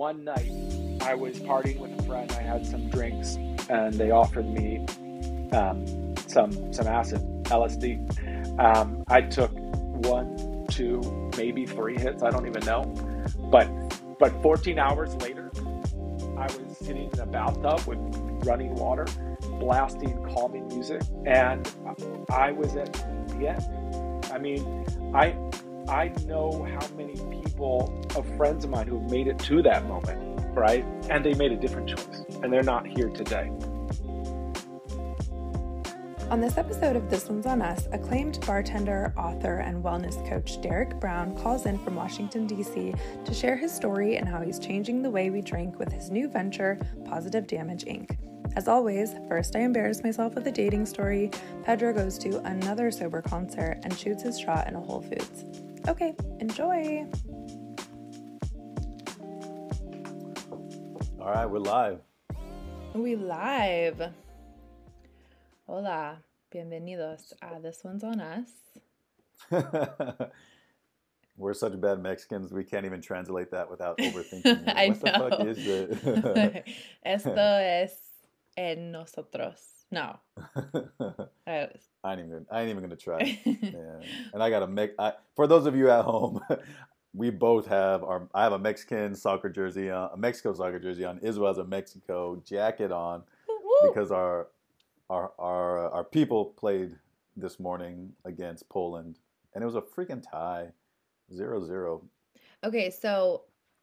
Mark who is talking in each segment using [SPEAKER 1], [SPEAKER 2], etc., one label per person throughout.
[SPEAKER 1] one night I was partying with a friend. I had some drinks, and they offered me um, some some acid, LSD. Um, I took one, two, maybe three hits. I don't even know. But but 14 hours later, I was sitting in a bathtub with running water, blasting calming music, and I was at the end. I mean, I I know how many people of friends of mine who made it to that moment, right? And they made a different choice, and they're not here today.
[SPEAKER 2] On this episode of This One's on Us, acclaimed bartender, author, and wellness coach Derek Brown calls in from Washington, D.C. to share his story and how he's changing the way we drink with his new venture, Positive Damage Inc. As always, first I embarrass myself with a dating story, Pedro goes to another sober concert, and shoots his shot in a Whole Foods. Okay, enjoy!
[SPEAKER 3] All right, we're live.
[SPEAKER 2] We live. Hola, bienvenidos a This One's on Us.
[SPEAKER 3] We're such bad Mexicans, we can't even translate that without overthinking. it.
[SPEAKER 2] I
[SPEAKER 3] what the fuck is it?
[SPEAKER 2] Esto es en nosotros. No. Uh,
[SPEAKER 3] I ain't even. I ain't even gonna try. Yeah. And I got a. I, for those of you at home, we both have our. I have a Mexican soccer jersey on, a Mexico soccer jersey on. Isabel has a Mexico jacket on because our our our uh, our people played this morning against Poland, and it was a freaking tie, zero zero.
[SPEAKER 2] okay, so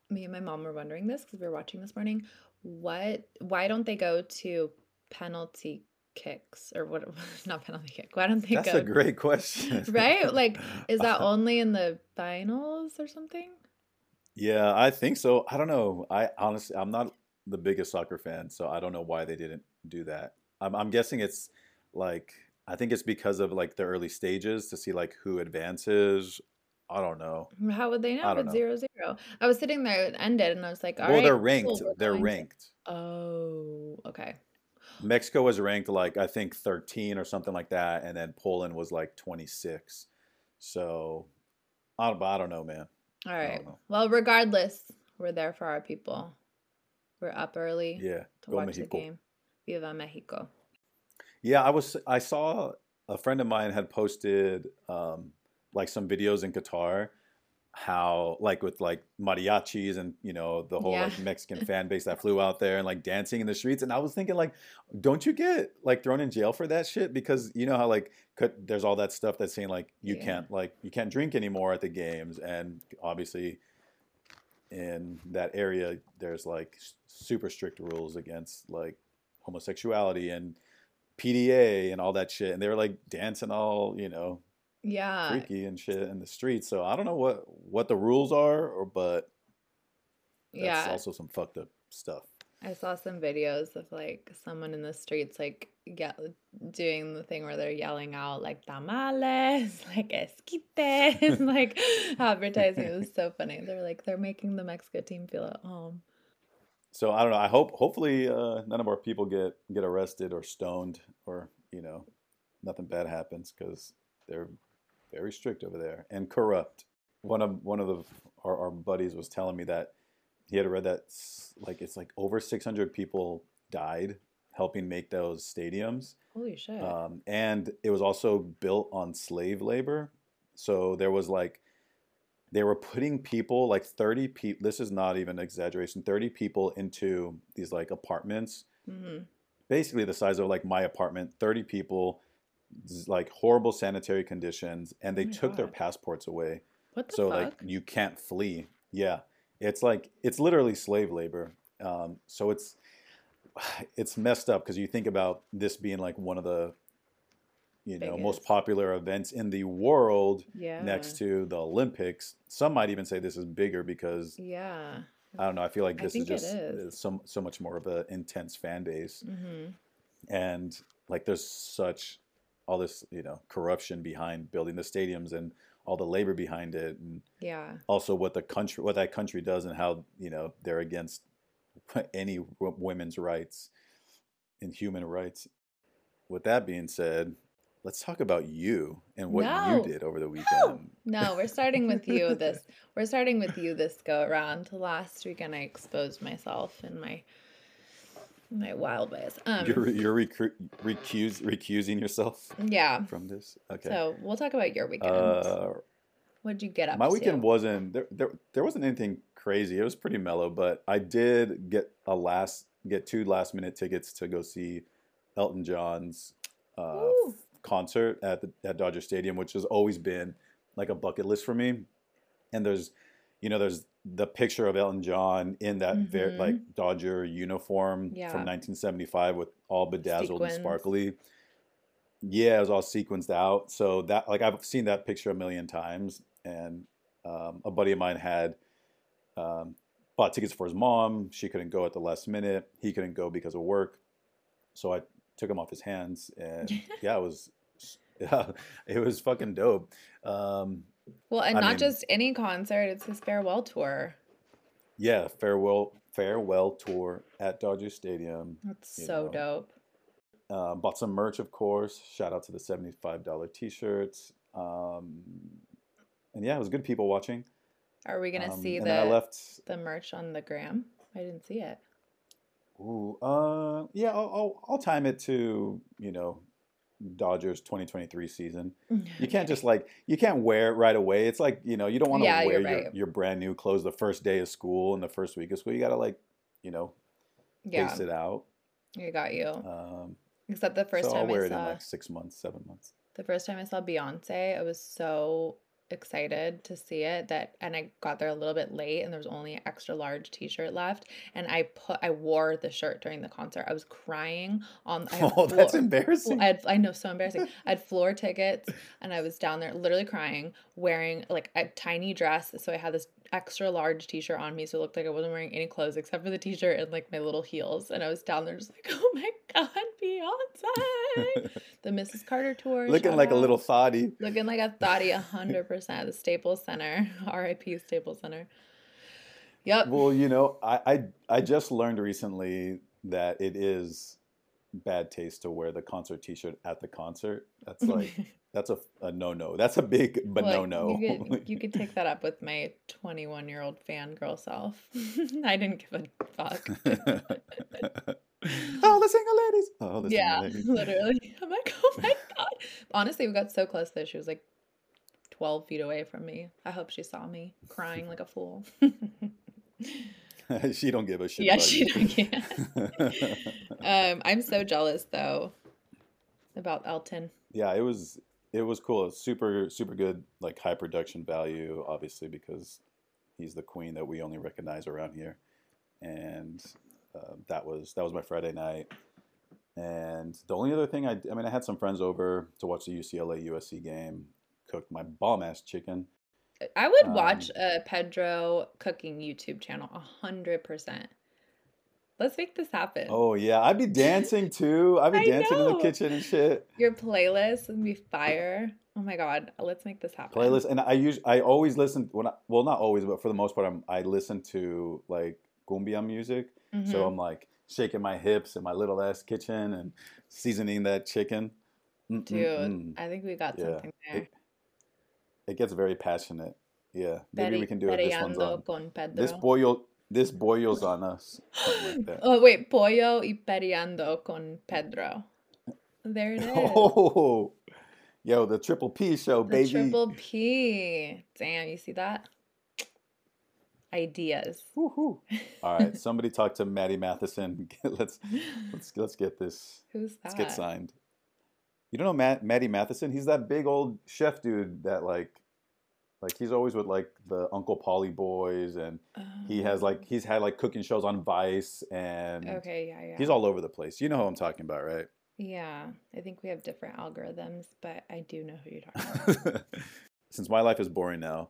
[SPEAKER 2] me and my mom were wondering this because we were watching this morning. What? Why don't they go to penalty kicks or what? Not penalty kick. Why don't they
[SPEAKER 3] That's
[SPEAKER 2] go?
[SPEAKER 3] a great question,
[SPEAKER 2] right? Like, is that only in the finals or something?
[SPEAKER 3] Yeah, I think so. I don't know. I honestly, I'm not the biggest soccer fan, so I don't know why they didn't do that. I'm, I'm guessing it's like I think it's because of like the early stages to see like who advances. I don't know.
[SPEAKER 2] How would they know it's zero zero? I was sitting there, it ended, and I was like, all
[SPEAKER 3] well,
[SPEAKER 2] right,
[SPEAKER 3] they're ranked.
[SPEAKER 2] we're
[SPEAKER 3] they're
[SPEAKER 2] going to-
[SPEAKER 3] ranked.
[SPEAKER 2] Oh, okay.
[SPEAKER 3] Mexico was ranked like I think 13 or something like that, and then Poland was like 26. So I don't, I don't know, man.
[SPEAKER 2] All right. Well, regardless, we're there for our people. We're up early
[SPEAKER 3] Yeah,
[SPEAKER 2] to
[SPEAKER 3] go
[SPEAKER 2] watch the
[SPEAKER 3] Mexico.
[SPEAKER 2] game. Viva Mexico.
[SPEAKER 3] Yeah, I was. I saw a friend of mine had posted um, like some videos in Qatar, how like with like mariachis and you know the whole like Mexican fan base that flew out there and like dancing in the streets, and I was thinking like, don't you get like thrown in jail for that shit? Because you know how like cut- there's all that stuff that's saying like you
[SPEAKER 2] Yeah.
[SPEAKER 3] can't like you can't drink anymore at the games, and obviously in that area there's like super strict rules against like homosexuality and PDA and all that shit, and they were like dancing all you know
[SPEAKER 2] Yeah.
[SPEAKER 3] freaky and shit in the streets. So I don't know what what the rules are, or but that's
[SPEAKER 2] Yeah.
[SPEAKER 3] also some fucked up stuff.
[SPEAKER 2] I saw some videos of like someone in the streets like yeah, doing the thing where they're yelling out like tamales, like esquites, like advertising. It was so funny. They're like they're making the Mexico team feel at home.
[SPEAKER 3] So I don't know. I hope hopefully uh, none of our people get get arrested or stoned or you know nothing bad happens because they're very strict over there and corrupt. One of one of the our, our buddies was telling me that he had read that like it's like over 600 people died helping make those stadiums
[SPEAKER 2] Holy shit.
[SPEAKER 3] um, and it was also built on slave labor so there was like they were putting people like 30 people this is not even exaggeration 30 people into these like apartments
[SPEAKER 2] hmm
[SPEAKER 3] basically the size of like my apartment 30 people like horrible sanitary conditions and they
[SPEAKER 2] Oh
[SPEAKER 3] took their passports away.
[SPEAKER 2] What the
[SPEAKER 3] so
[SPEAKER 2] fuck?
[SPEAKER 3] like you can't flee. Yeah. It's like it's literally slave labor. Um, so it's it's messed up because you think about this being like one of the you know most popular events in the world
[SPEAKER 2] yeah.
[SPEAKER 3] next to the olympics. Some might even say this is bigger because
[SPEAKER 2] Yeah.
[SPEAKER 3] i don't know i feel like this is just
[SPEAKER 2] is.
[SPEAKER 3] uh, so, so much more of an intense fan base.
[SPEAKER 2] Hmm
[SPEAKER 3] and like there's such all this you know corruption behind building the stadiums and all the labor behind it and
[SPEAKER 2] Yeah.
[SPEAKER 3] also what the country what that country does and how you know they're against any women's rights and human rights with that being said let's talk about you and what
[SPEAKER 2] No.
[SPEAKER 3] you did over the weekend.
[SPEAKER 2] No, we're starting with you this. We're starting with you this go around. Last weekend, I exposed myself and my my wild ways. Um,
[SPEAKER 3] You're you're recru- recuse recusing yourself
[SPEAKER 2] yeah.
[SPEAKER 3] from this. Okay.
[SPEAKER 2] So we'll talk about your weekend.
[SPEAKER 3] uh,
[SPEAKER 2] What'd you get up
[SPEAKER 3] my
[SPEAKER 2] to?
[SPEAKER 3] weekend wasn't there, there. There wasn't anything crazy. It was pretty mellow, but I did get a last get two last minute tickets to go see Elton John's uh, concert at the at Dodger Stadium, which has always been like a bucket list for me. And there's, you know, there's the picture of Elton John in that very
[SPEAKER 2] Mhm.
[SPEAKER 3] like Dodger uniform
[SPEAKER 2] Yeah.
[SPEAKER 3] from 1975 with all bedazzled and sparkly. Yeah, it was all sequenced out. So that like I've seen that picture a million times, and um, a buddy of mine had um, bought tickets for his mom. She couldn't go at the last minute. He couldn't go because of work. So I took him off his hands, and yeah, it was yeah, it was fucking dope. Um,
[SPEAKER 2] well, and
[SPEAKER 3] I
[SPEAKER 2] not
[SPEAKER 3] mean-
[SPEAKER 2] just any concert; it's his farewell tour.
[SPEAKER 3] yeah, farewell farewell tour at Dodger Stadium.
[SPEAKER 2] That's so
[SPEAKER 3] know.
[SPEAKER 2] dope.
[SPEAKER 3] Uh, bought some merch, of course. Shout out to the seventy-five dollar T-shirts. Um, and yeah, it was good people watching.
[SPEAKER 2] Are we gonna
[SPEAKER 3] Um,
[SPEAKER 2] see
[SPEAKER 3] then I
[SPEAKER 2] the
[SPEAKER 3] left.
[SPEAKER 2] the merch on the gram? I didn't see it.
[SPEAKER 3] Ooh, uh, yeah, I'll, I'll I'll time it to you know Dodgers 2023 season. You can't just like you can't wear it right away. It's like you know you don't want to
[SPEAKER 2] Yeah,
[SPEAKER 3] wear your,
[SPEAKER 2] right.
[SPEAKER 3] your brand new clothes the first day of school and the first week of school. You gotta like you know
[SPEAKER 2] yeah,
[SPEAKER 3] pace it out.
[SPEAKER 2] I got you.
[SPEAKER 3] Um,
[SPEAKER 2] Except the first
[SPEAKER 3] so I'll
[SPEAKER 2] time
[SPEAKER 3] wear
[SPEAKER 2] I
[SPEAKER 3] it in
[SPEAKER 2] saw
[SPEAKER 3] like six months, seven months.
[SPEAKER 2] the first time I saw Beyonce, I was so excited to see it that and I got there a little bit late and there was only an extra large t-shirt left and I put I wore the shirt during the concert. I was crying on I
[SPEAKER 3] Oh, that's
[SPEAKER 2] floor-
[SPEAKER 3] embarrassing.
[SPEAKER 2] I had I know so embarrassing. I had floor tickets and I was down there literally crying, wearing like a tiny dress. So I had this extra large t-shirt on me, so it looked like I wasn't wearing any clothes except for the t-shirt and like my little heels. And I was down there just like, oh my god, Beyonce, the Mrs. Carter tour,
[SPEAKER 3] Looking like a little thotty.
[SPEAKER 2] looking like a thotty, a hundred percent. The Staples Center, R.I.P. Staples Center. Yep.
[SPEAKER 3] Well, you know, I, I I just learned recently that it is bad taste to wear the concert T-shirt at the concert. That's like that's a, a no no. That's a big but
[SPEAKER 2] Like,
[SPEAKER 3] no no.
[SPEAKER 2] You could, you could take that up with my 21 year old fangirl self. I didn't give a fuck.
[SPEAKER 3] all the single ladies. All the
[SPEAKER 2] yeah,
[SPEAKER 3] single ladies.
[SPEAKER 2] literally. I'm like, oh my god. Honestly, we got so close that she was like 12 feet away from me. I hope she saw me crying like a fool.
[SPEAKER 3] she don't give a shit.
[SPEAKER 2] yeah, she don't care. Um, I'm so jealous though about Elton.
[SPEAKER 3] yeah, it was it was cool. It was super super good, like high production value, obviously because he's the queen that we only recognize around here, and uh, that was that was my Friday night. And the only other thing I I mean I had some friends over to watch the UCLA USC game. Cooked my bomb ass chicken.
[SPEAKER 2] I would
[SPEAKER 3] Um,
[SPEAKER 2] watch a Pedro cooking YouTube channel a hundred percent. Let's make this happen.
[SPEAKER 3] Oh yeah, I'd be dancing too. I'd be
[SPEAKER 2] I
[SPEAKER 3] dancing in the kitchen and shit.
[SPEAKER 2] Your playlist would be fire. Oh my god, let's make this happen.
[SPEAKER 3] playlist and i use i always listen when I, well not always but for the most part I'm, i listen to like cumbia music so
[SPEAKER 2] Mhm.
[SPEAKER 3] i'm like shaking my hips in my little ass kitchen and seasoning that chicken Mm, mm,
[SPEAKER 2] Dude. I think we got
[SPEAKER 3] Yeah,
[SPEAKER 2] something there.
[SPEAKER 3] it, it gets very passionate yeah maybe we can do it this one's on this boil this boils on us like
[SPEAKER 2] Oh wait, pollo y perreando con Pedro. There it is.
[SPEAKER 3] oh yo the triple p show
[SPEAKER 2] the
[SPEAKER 3] baby
[SPEAKER 2] triple P. Damn, you see that? Ideas.
[SPEAKER 3] Woo-hoo. all right somebody talk to Matty Matheson let's let's let's get this
[SPEAKER 2] Who's that?
[SPEAKER 3] Let's get signed. You don't know Matt, Matty Matheson? He's that big old chef dude that like, like he's always with like the Uncle Polly boys, and he has like he's had like cooking shows on Vice, and
[SPEAKER 2] Okay, yeah, yeah.
[SPEAKER 3] he's all over the place. You know who I'm talking about, right?
[SPEAKER 2] Yeah, I think we have different algorithms, but I do know who you're talking about.
[SPEAKER 3] Since my life is boring now,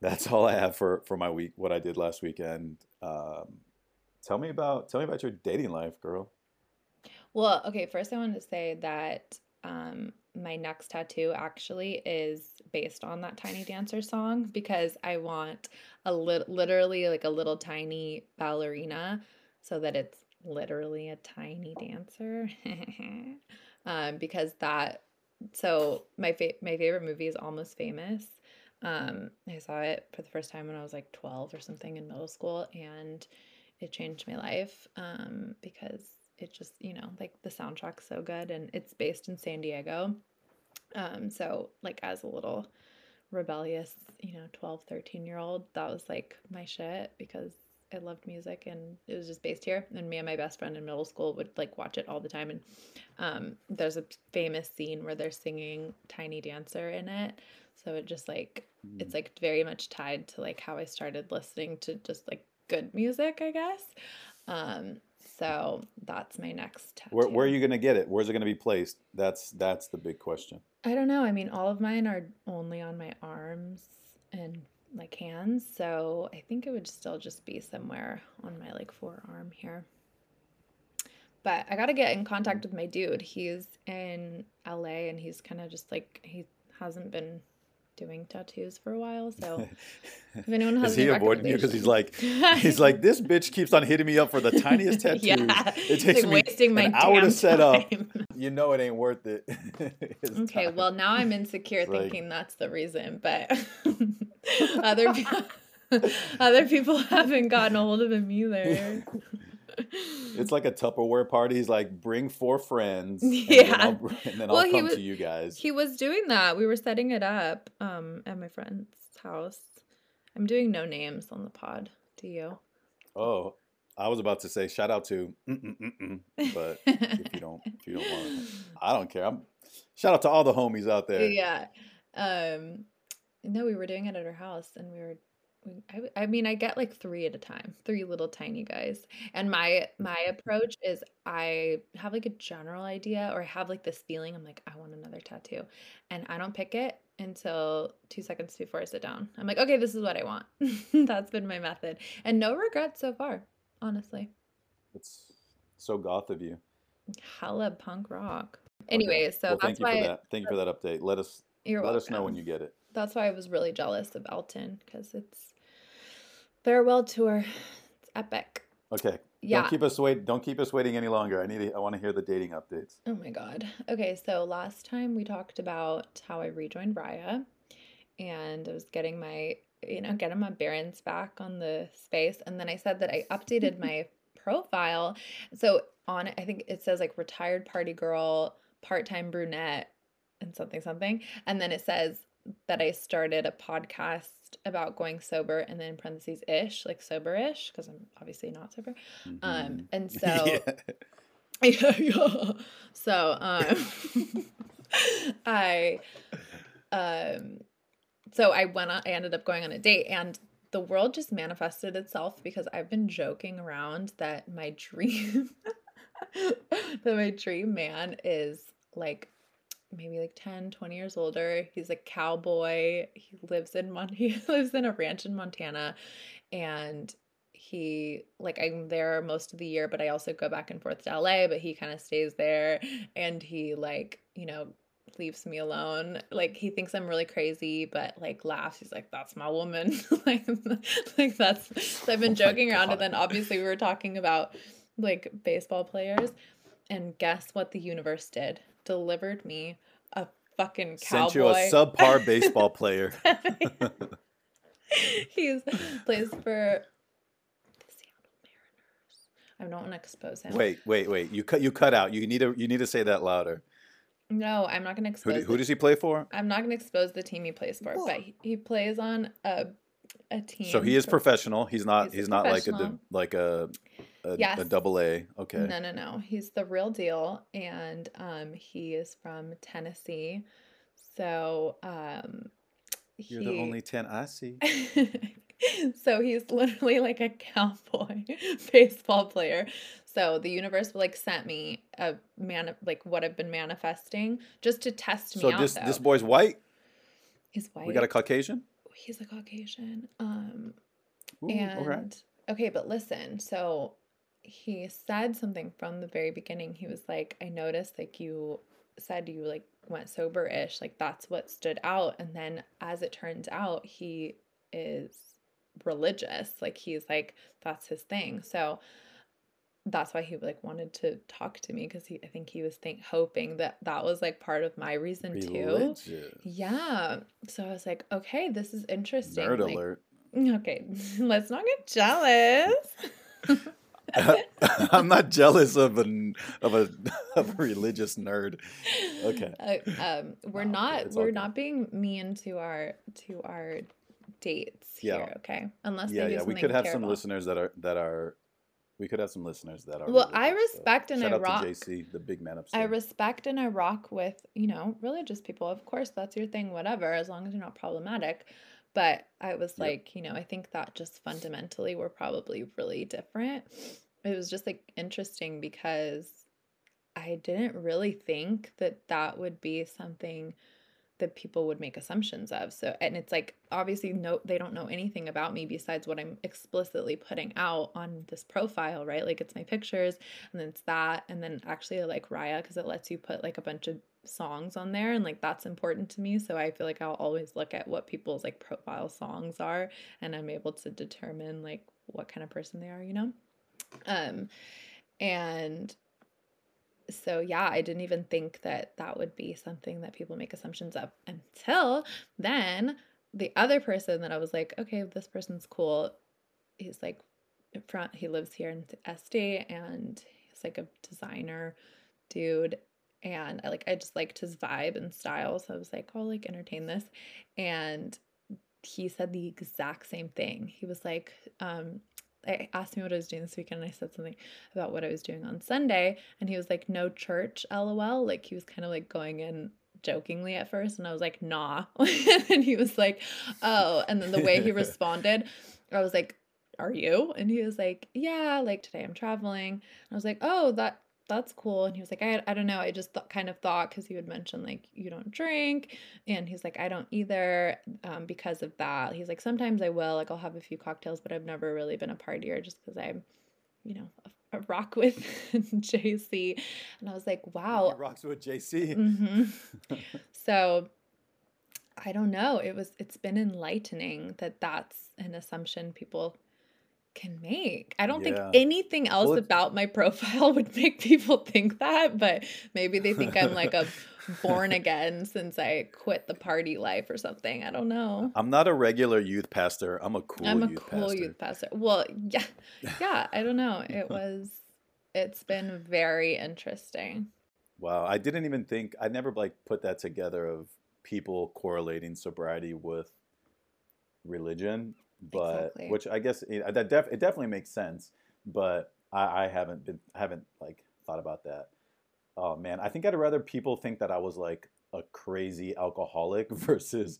[SPEAKER 3] that's all I have for for my week. What I did last weekend. Um, tell me about tell me about your dating life, girl.
[SPEAKER 2] well, okay, first I wanted to say that um, my next tattoo actually is based on that Tiny Dancer song because I want a lit- literally like a little tiny ballerina so that it's literally a tiny dancer. um, because that so my fa- my favorite movie is Almost Famous. Um, I saw it for the first time when I was like 12 or something in middle school, and it changed my life um, because it just, you know, like the soundtrack's so good and it's based in San Diego. Um, so, like, as a little rebellious, you know, 12, 13 year old, that was like my shit because I loved music and it was just based here. And me and my best friend in middle school would like watch it all the time. And um, there's a famous scene where they're singing Tiny Dancer in it. So it just like, mm. it's like very much tied to like how I started listening to just like good music, I guess. Um, so that's my next tattoo.
[SPEAKER 3] Where, where are you going to get it? Where's it going to be placed? That's that's the big question.
[SPEAKER 2] I don't know. I mean, all of mine are only on my arms and like hands, so I think it would still just be somewhere on my like forearm here. But I got to get in contact with my dude. He's in LA and he's kind of just like he hasn't been doing tattoos for a while. So if anyone has, is he avoiding you
[SPEAKER 3] because he's like, he's like, this bitch keeps on hitting me up for the tiniest tattoos. yeah, it takes like me wasting my an hour to set up. You know it ain't worth it.
[SPEAKER 2] okay, time. well now I'm insecure, thinking like, that's the reason, but other people, other people haven't gotten a hold of him either
[SPEAKER 3] it's like a Tupperware party. He's like, bring four friends. Yeah. And then I'll, and then well, I'll come
[SPEAKER 2] was,
[SPEAKER 3] to you guys.
[SPEAKER 2] He was doing that. We were setting it up um, at my friend's house. I'm doing no names on the pod. Do you?
[SPEAKER 3] Oh, I was about to say shout out to, but if you don't, if you don't want, I don't care. I'm shout out to all the homies out there.
[SPEAKER 2] Yeah. Um, no, we were doing it at her house, and we were I, I mean i get like three at a time three little tiny guys. And my my approach is i have like a general idea or i have like this feeling i'm like i want another tattoo. And i don't pick it until two seconds before i sit down. I'm like okay this is what i want. That's been my method. And no regrets so far honestly.
[SPEAKER 3] It's so goth of you.
[SPEAKER 2] Hella punk rock. Anyway okay. so well,
[SPEAKER 3] thank you for that. Thank you for that update. Let us let welcome. us know when you get it.
[SPEAKER 2] That's why I was really jealous of Elton because it's farewell tour. It's epic.
[SPEAKER 3] Okay. Yeah. Don't keep us wait. Don't keep us waiting any longer. I need. To, I want to hear the dating updates.
[SPEAKER 2] Oh my god. Okay, so last time we talked about how I rejoined Raya, and I was getting my, you know, getting my bearings back on the space, and then I said that I updated my profile. So on it, I think it says like retired party girl, part time brunette, and something something, and then it says that I started a podcast about going sober and then parentheses ish, like sober ish, because I'm obviously not sober. Um, mm-hmm. Um, and so, yeah. yeah, so um, I, um, so I went on, I ended up going on a date and the world just manifested itself because I've been joking around that my dream, that my dream man is like maybe like 10 20 years older. He's a cowboy. He lives in Mon- he lives in a ranch in montana. And he like i'm there most of the year but i also go back and forth to la but he kind of stays there. And he like you know leaves me alone. Like he thinks i'm really crazy but like laughs. He's like that's my woman. Like like that's so i've been oh joking around. And then obviously we were talking about like baseball players. And guess what the universe did delivered me a fucking cowboy. Sent you a
[SPEAKER 3] subpar baseball player.
[SPEAKER 2] He's plays for the Seattle Mariners. I don't want to expose him.
[SPEAKER 3] Wait, wait, wait. You cut. You cut out. You need to. You need to say that louder.
[SPEAKER 2] No, I'm not going to expose.
[SPEAKER 3] Who, who does he play for?
[SPEAKER 2] I'm not going to expose the team he plays for, but he, he plays on a a team.
[SPEAKER 3] So he is professional. He's not. He's, he's not like a like a a, yes. a double A. Okay.
[SPEAKER 2] No, no, no. He's the real deal, and um, he is from Tennessee. So um,
[SPEAKER 3] you're the only ten I see.
[SPEAKER 2] so he's literally like a cowboy baseball player. So the universe like sent me a man like what I've been manifesting just to test me so out.
[SPEAKER 3] So this this boy's white.
[SPEAKER 2] He's white.
[SPEAKER 3] We got a Caucasian.
[SPEAKER 2] He's a Caucasian. Um, Ooh, and okay. okay, but listen. So he said something from the very beginning. He was like, I noticed like you said you like went sober ish. Like that's what stood out. And then as it turns out, he is religious. Like he's like, that's his thing. So that's why he like wanted to talk to me because he I think he was think hoping that that was like part of my reason too. Yeah. So I was like, okay, this is interesting.
[SPEAKER 3] Nerd
[SPEAKER 2] like,
[SPEAKER 3] alert.
[SPEAKER 2] Okay, let's not get jealous.
[SPEAKER 3] I'm not jealous of an of a of a religious nerd. Okay.
[SPEAKER 2] Uh, um, we're
[SPEAKER 3] Wow,
[SPEAKER 2] not we're not being mean to our to our dates
[SPEAKER 3] Yeah.
[SPEAKER 2] here, okay? Unless
[SPEAKER 3] Yeah, yeah. We could have some listeners that are that are. We could have some listeners that are.
[SPEAKER 2] Well, I
[SPEAKER 3] religious, so
[SPEAKER 2] respect and
[SPEAKER 3] Shout
[SPEAKER 2] I
[SPEAKER 3] out
[SPEAKER 2] rock-
[SPEAKER 3] to JC, the big man upstairs.
[SPEAKER 2] I respect and I rock with, you know, religious people. Of course, that's your thing, whatever, as long as you're not problematic. But I was
[SPEAKER 3] Yep.
[SPEAKER 2] like, you know, I think that just fundamentally we're probably really different. It was just like interesting because I didn't really think that that would be something that people would make assumptions of. So, and it's like obviously no they don't know anything about me besides what I'm explicitly putting out on this profile, right? Like it's my pictures and then it's that and then actually I like Raya because it lets you put like a bunch of songs on there and like that's important to me. So I feel like I'll always look at what people's like profile songs are and I'm able to determine like what kind of person they are, you know? Um and so yeah i didn't even think that that would be something that people make assumptions of until then the other person that i was like okay this person's cool. He's like front he lives here in sd and he's like a designer dude. And i like i just liked his vibe and style so i was like i'll like entertain this. And he said the exact same thing. He was like um I asked me what I was doing this weekend and I said something about what I was doing on Sunday and he was like no church lol. Like he was kind of like going in jokingly at first and I was like nah. And he was like oh and then the way he responded I was like are you? And he was like yeah like today I'm traveling. And I was like oh that that's cool and he was like I, I don't know I just th- kind of thought because he would mention like you don't drink and he's like I don't either um, because of that. He's like sometimes I will like I'll have a few cocktails but I've never really been a partier just because I'm you know a, a rock with JC and I was like wow.
[SPEAKER 3] He rocks with JC.
[SPEAKER 2] hmm so I don't know it was it's been enlightening that that's an assumption people can make. I don't
[SPEAKER 3] Yeah.
[SPEAKER 2] think anything else
[SPEAKER 3] Well,
[SPEAKER 2] about my profile would make people think that, but maybe they think I'm like a born again since I quit the party life or something. I don't know.
[SPEAKER 3] I'm not a regular youth pastor. I'm a cool
[SPEAKER 2] I'm a
[SPEAKER 3] youth
[SPEAKER 2] cool
[SPEAKER 3] pastor.
[SPEAKER 2] youth pastor. Well, yeah. Yeah, I don't know. It was it's been very interesting.
[SPEAKER 3] Wow, I didn't even think I never like put that together of people correlating sobriety with religion, but
[SPEAKER 2] Exactly.
[SPEAKER 3] which I guess it, that def, it definitely makes sense, but I, I haven't been haven't like thought about that. Oh man, I think I'd rather people think that I was like a crazy alcoholic versus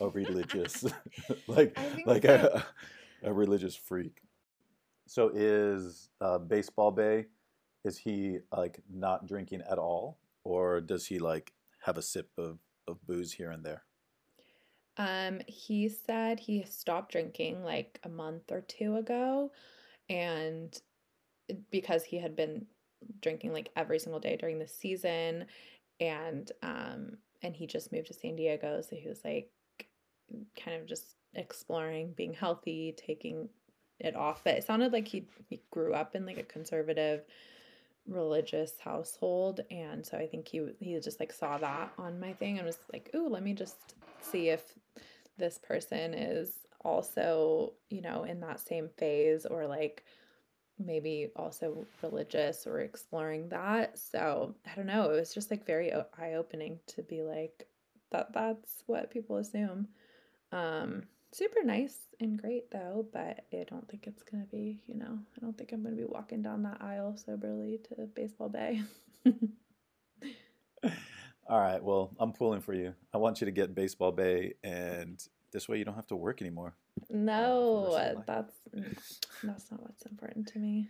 [SPEAKER 3] a religious like like
[SPEAKER 2] so.
[SPEAKER 3] a, a religious freak. So is uh, baseball bay? Is he like not drinking at all, or does he like have a sip of, of booze here and there?
[SPEAKER 2] Um, he said he stopped drinking like a month or two ago, and because he had been drinking like every single day during the season, and um, and he just moved to San Diego, so he was like kind of just exploring being healthy, taking it off. But it sounded like he he grew up in like a conservative religious household and so i think he he just like saw that on my thing and was like ooh let me just see if this person is also you know in that same phase or like maybe also religious or exploring that. So i don't know it was just like very eye-opening to be like that that's what people assume. Um super nice and great though but i don't think it's gonna be you know i don't think i'm gonna be walking down that aisle soberly to baseball bay
[SPEAKER 3] All right, well, I'm pulling for you. I want you to get baseball bay, and this way you don't have to work anymore.
[SPEAKER 2] no uh,
[SPEAKER 3] rest of your life.
[SPEAKER 2] that's that's not what's important to me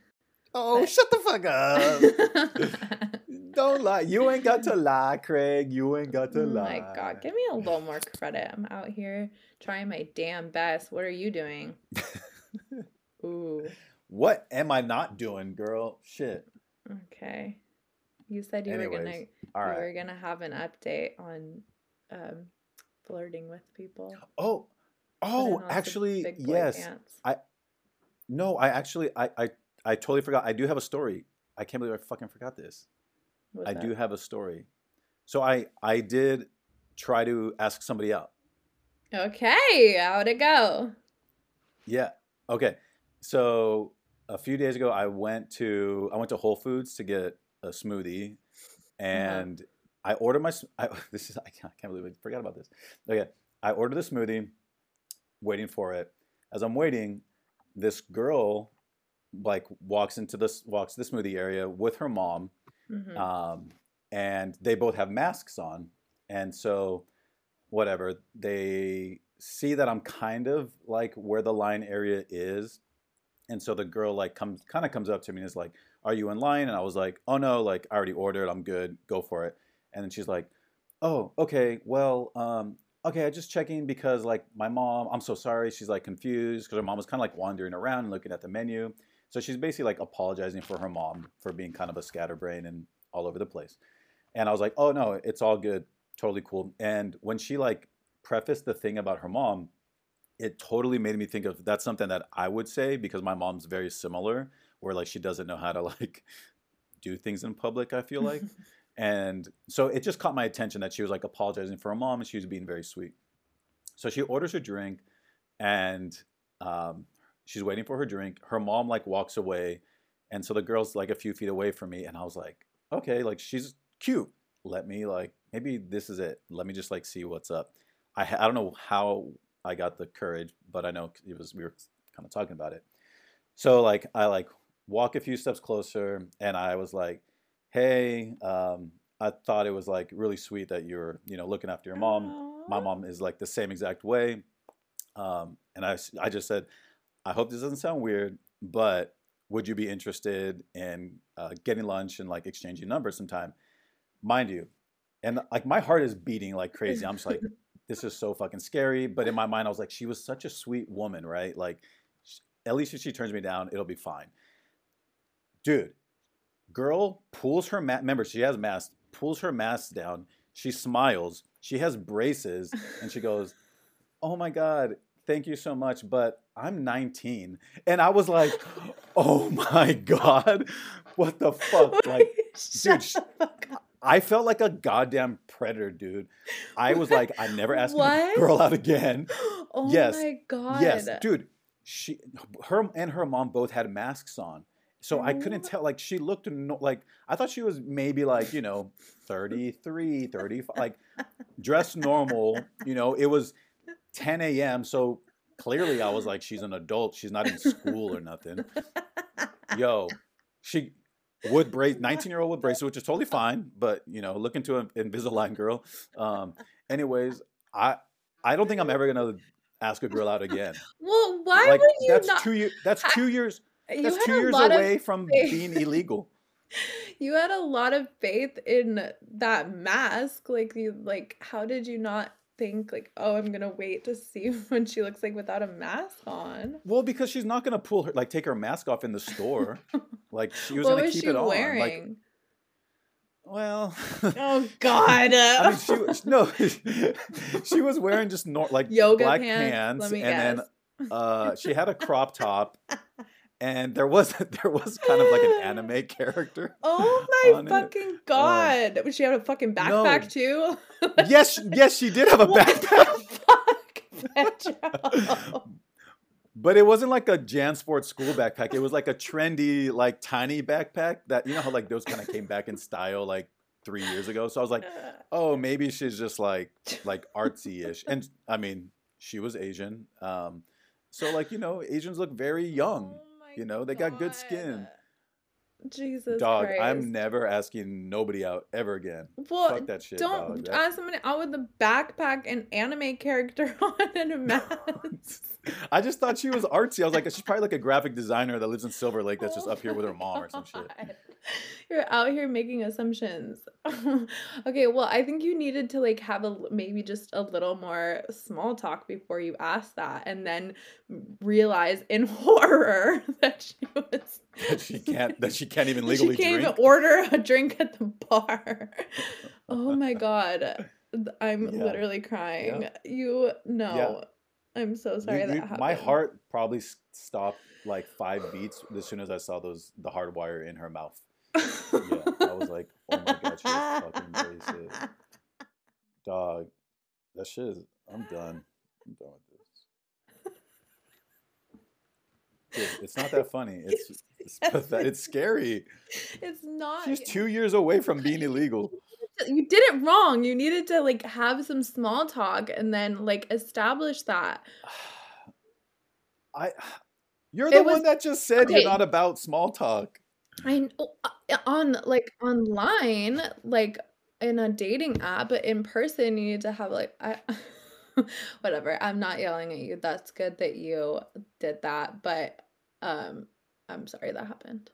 [SPEAKER 3] Oh,
[SPEAKER 2] But-
[SPEAKER 3] shut the fuck up! don't lie. You ain't got to lie, Craig. You ain't got to
[SPEAKER 2] Oh
[SPEAKER 3] lie.
[SPEAKER 2] my god, give me a little more credit. I'm out here trying my damn best. What are you doing? Ooh,
[SPEAKER 3] What am I not doing, girl? Shit.
[SPEAKER 2] okay. You said you were gonna
[SPEAKER 3] All
[SPEAKER 2] you were gonna have an update on um flirting with people.
[SPEAKER 3] Oh, oh, actually, yes.
[SPEAKER 2] pants.
[SPEAKER 3] No, I actually, I, I, I totally forgot. I do have a story. I can't believe I fucking forgot this. I
[SPEAKER 2] that?
[SPEAKER 3] do have a story. So I I did try to ask somebody out.
[SPEAKER 2] Okay, how'd it go?
[SPEAKER 3] Yeah. Okay. So a few days ago, I went to I went to Whole Foods to get a smoothie, uh-huh. and I ordered my. I, this is I can't, I can't believe I forgot about this. Okay, I ordered the smoothie, waiting for it. As I'm waiting, this girl like walks into this walks the smoothie area with her mom,
[SPEAKER 2] Mhm.
[SPEAKER 3] um, and they both have masks on, and so whatever they see that I'm kind of like where the line area is, and so the girl like comes kind of comes up to me and is like, "Are you in line?" And I was like, "Oh no, like I already ordered, I'm good, go for it." And then she's like, "Oh, okay, well, um, okay, I just checking because like my mom, I'm so sorry, she's like confused because her mom was kind of like wandering around and looking at the menu." So she's basically like apologizing for her mom for being kind of a scatterbrain and all over the place. And I was like, "Oh no, it's all good, totally cool." And when she like prefaced the thing about her mom, it totally made me think of that's something that I would say because my mom's very similar, where like she doesn't know how to like do things in public. I feel like, and so it just caught my attention that she was like apologizing for her mom and she was being very sweet. So she orders her drink, and um, she's waiting for her drink. Her mom like walks away, and so the girl's like a few feet away from me, and I was like, okay, like she's cute. Let me like maybe this is it. Let me just like see what's up. I I don't know how I got the courage, but I know it was we were kind of talking about it. So like I like walk a few steps closer, and I was like, hey, um, I thought it was like really sweet that you're you know looking after your mom my mom is like the same exact way um, and I just said i hope this doesn't sound weird but would you be interested in uh, getting lunch and like exchanging numbers sometime? Mind you and like my heart is beating like crazy. I'm just like this is so fucking scary. But in my mind i was like she was such a sweet woman right? Like at least if she turns me down it'll be fine. Dude girl pulls her mask remember she has mask pulls her mask down. She smiles. She has braces. And she goes oh my god thank you so much but i'm 19 and i was like oh my god what the fuck like
[SPEAKER 2] Shut
[SPEAKER 3] sh-
[SPEAKER 2] the fuck up.
[SPEAKER 3] i felt like a goddamn predator dude i was like i never asked
[SPEAKER 2] What?
[SPEAKER 3] a girl out again
[SPEAKER 2] Oh
[SPEAKER 3] Yes.
[SPEAKER 2] my god.
[SPEAKER 3] Yes, dude. She, her, and her mom both had masks on, so I couldn't
[SPEAKER 2] Oh.
[SPEAKER 3] tell. Like she looked no, like I thought she was maybe like you know 33, 35, like dressed normal. You know, it was 10 a.m. So clearly I was like, she's an adult. She's not in school or nothing. Yo, she would brace 19 year old would brace, which is totally fine. But you know, look into an Invisalign girl. Um, anyways, I I don't think I'm ever gonna ask a girl out again.
[SPEAKER 2] Well, why
[SPEAKER 3] like
[SPEAKER 2] would you
[SPEAKER 3] that's
[SPEAKER 2] not?
[SPEAKER 3] two years. That's two years.
[SPEAKER 2] you
[SPEAKER 3] That's two years away from being illegal.
[SPEAKER 2] You had a lot of faith in that mask. Like you, like how did you not think like, oh, I'm gonna wait to see when she looks like without a mask on?
[SPEAKER 3] Well, because she's not gonna pull her like take her mask off in the store. Like she was
[SPEAKER 2] what
[SPEAKER 3] gonna
[SPEAKER 2] was
[SPEAKER 3] keep it on. Like,
[SPEAKER 2] wearing?
[SPEAKER 3] well,
[SPEAKER 2] oh God!
[SPEAKER 3] I mean, she was no, she was wearing just nor- like
[SPEAKER 2] Yoga
[SPEAKER 3] black
[SPEAKER 2] pants.
[SPEAKER 3] pants, and
[SPEAKER 2] guess.
[SPEAKER 3] then uh, she had a crop top, and there was there was kind of like an anime character.
[SPEAKER 2] Oh my
[SPEAKER 3] on it.
[SPEAKER 2] fucking god! Would she have a fucking backpack too?
[SPEAKER 3] Yes, yes, she did have a
[SPEAKER 2] What
[SPEAKER 3] backpack.
[SPEAKER 2] fuck,
[SPEAKER 3] But it wasn't like a JanSport school backpack. It was like a trendy, like tiny backpack that you know how like those kind of came back in style like three years ago. So I was like, oh, maybe she's just like like artsy ish. And I mean, she was Asian. Um, so like you know, Asians look very young.
[SPEAKER 2] My
[SPEAKER 3] you know, they got good skin.
[SPEAKER 2] Jesus
[SPEAKER 3] Dog,
[SPEAKER 2] Christ.
[SPEAKER 3] I'm never asking nobody out ever again.
[SPEAKER 2] Well,
[SPEAKER 3] Fuck that shit,
[SPEAKER 2] don't
[SPEAKER 3] dog. That-
[SPEAKER 2] ask someone out with a backpack and anime character on and a mask.
[SPEAKER 3] I just thought she was artsy. I was like, she's probably like a graphic designer that lives in Silver Lake that's just up here with her mom or some shit.
[SPEAKER 2] You're out here making assumptions. okay, well, I think you needed to like have a maybe just a little more small talk before you asked that, and then realize in horror that she was
[SPEAKER 3] That she can't that she can't even legally
[SPEAKER 2] she can't
[SPEAKER 3] drink.
[SPEAKER 2] even order a drink at the bar. oh my god. I'm
[SPEAKER 3] Yeah.
[SPEAKER 2] literally crying. You no. I'm so sorry
[SPEAKER 3] You-
[SPEAKER 2] that
[SPEAKER 3] you-
[SPEAKER 2] happened.
[SPEAKER 3] my heart probably stopped like five beats as soon as I saw those the hard wire in her mouth. Yeah, I was like, oh my god, she's fucking racist. Dog, that shit is. I'm done. I'm done with this. Dude, it's not that funny. It's it's, pathet- it's scary.
[SPEAKER 2] It's not.
[SPEAKER 3] She's two years away from being illegal.
[SPEAKER 2] You did it wrong. You needed to like have some small talk and then like establish that.
[SPEAKER 3] I. You're the
[SPEAKER 2] was-
[SPEAKER 3] one that just said
[SPEAKER 2] okay.
[SPEAKER 3] you're not about small talk.
[SPEAKER 2] I uh, on like online, like in a dating app, but in person, you need to have like I. Whatever. I'm not yelling at you. That's good that you did that, but um, I'm sorry that happened.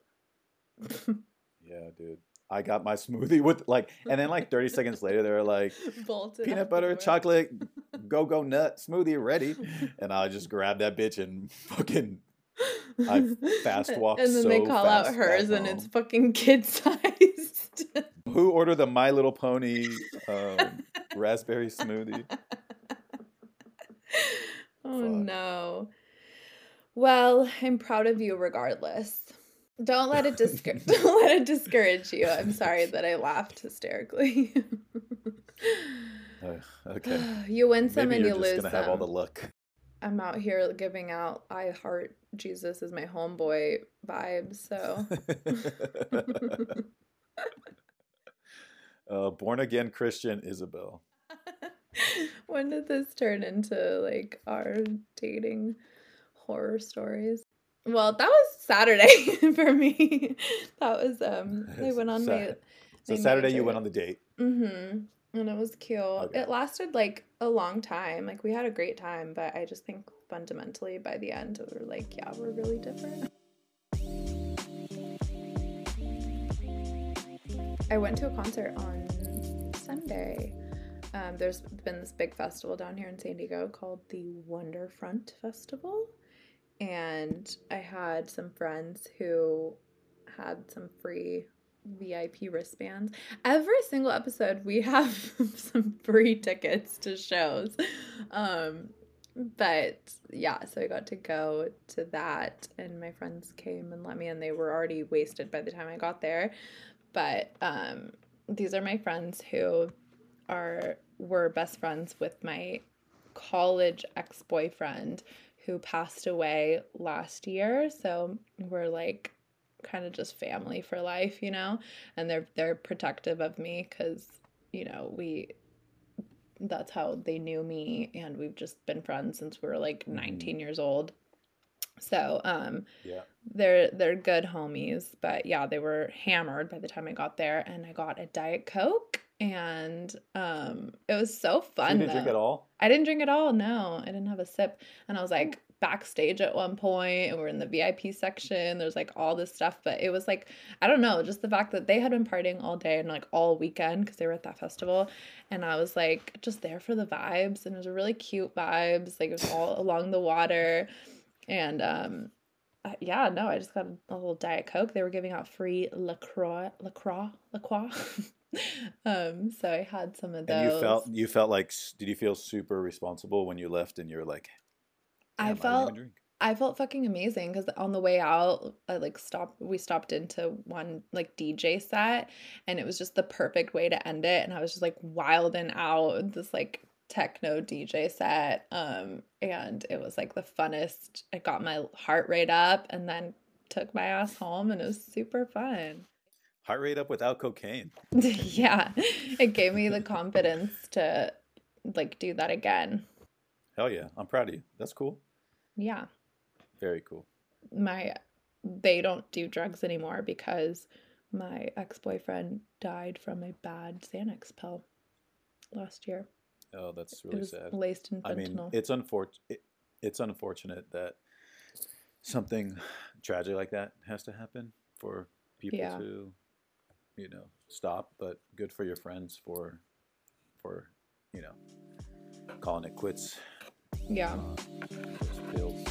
[SPEAKER 3] Yeah, dude. I got my smoothie with like, and then like 30 seconds later, they're like,
[SPEAKER 2] Bolted
[SPEAKER 3] peanut butter, chocolate, go go nut smoothie ready. And I just grabbed that bitch and fucking I fast walked
[SPEAKER 2] And then they call out hers, and it's fucking kid sized.
[SPEAKER 3] who ordered the My Little Pony um, raspberry smoothie?
[SPEAKER 2] oh
[SPEAKER 3] Fuck.
[SPEAKER 2] no. Well, I'm proud of you regardless. Don't let it discourage don't let it discourage you. I'm sorry that I laughed hysterically.
[SPEAKER 3] Okay.
[SPEAKER 2] you win some
[SPEAKER 3] Maybe
[SPEAKER 2] and you lose
[SPEAKER 3] gonna have all the luck.
[SPEAKER 2] I'm out here giving out I heart Jesus is my homeboy vibes, so
[SPEAKER 3] uh, born again Christian Isabel.
[SPEAKER 2] when did this turn into like our dating horror stories? Well, that was Saturday for me. That was um I went on my
[SPEAKER 3] So
[SPEAKER 2] my
[SPEAKER 3] Saturday you went on the date.
[SPEAKER 2] Mm-hmm. And it was cute.
[SPEAKER 3] Okay.
[SPEAKER 2] It lasted like a long time. Like we had a great time, but I just think fundamentally by the end we were like, yeah, we're really different. I went to a concert on Sunday. Um, there's been this big festival down here in San Diego called the Wonderfront Festival. And I had some friends who had some free VIP wristbands. Every single episode, we have some free tickets to shows. Um, but yeah, so I got to go to that, and my friends came and let me, and they were already wasted by the time I got there. But um, these are my friends who are were best friends with my college ex boyfriend who passed away last year. So we're like kind of just family for life, you know, and they're they're protective of me because you know we that's how they knew me and we've just been friends since we were like 19 years old so um
[SPEAKER 3] Yeah.
[SPEAKER 2] they're they're good homies but yeah they were hammered by the time i got there and i got a diet coke and um it was so
[SPEAKER 3] So
[SPEAKER 2] fun
[SPEAKER 3] you didn't drink at all?
[SPEAKER 2] I didn't drink at all. No, I didn't have a sip. And I was like backstage at one point, and we're in the VIP section. There's like all this stuff, but it was like I don't know, just the fact that they had been partying all day and like all weekend because they were at that festival, and I was like just there for the vibes, and it was really cute vibes. Like it was all along the water, and um. uh, yeah, no, I just got a little Diet Coke. They were giving out free LaCroix, LaCroix, LaCroix. um, so I had some of those.
[SPEAKER 3] And you felt you felt like did you feel super responsible when you left and you're like
[SPEAKER 2] I felt
[SPEAKER 3] drink."
[SPEAKER 2] I felt fucking amazing because on the way out, I like stopped. We stopped into one like DJ set, and it was just the perfect way to end it. And I was just like wilding out this like techno DJ set, um, and it was like the funnest. I got my heart rate up, and then took my ass home, and it was super fun.
[SPEAKER 3] Heart rate up without cocaine.
[SPEAKER 2] yeah, it gave me the confidence to like do that again.
[SPEAKER 3] Hell yeah. I'm proud of you. That's cool.
[SPEAKER 2] Yeah.
[SPEAKER 3] Very cool.
[SPEAKER 2] my they don't do drugs anymore because my ex-boyfriend died from a bad Xanax pill last year.
[SPEAKER 3] Oh, that's
[SPEAKER 2] it
[SPEAKER 3] really sad.
[SPEAKER 2] laced in
[SPEAKER 3] I mean, it's unfortunate. It's unfortunate that something tragic like that has to happen for people
[SPEAKER 2] Yeah.
[SPEAKER 3] to, you know, stop. But good for your friends for, for, you know, calling it quits.
[SPEAKER 2] yeah.
[SPEAKER 3] pills.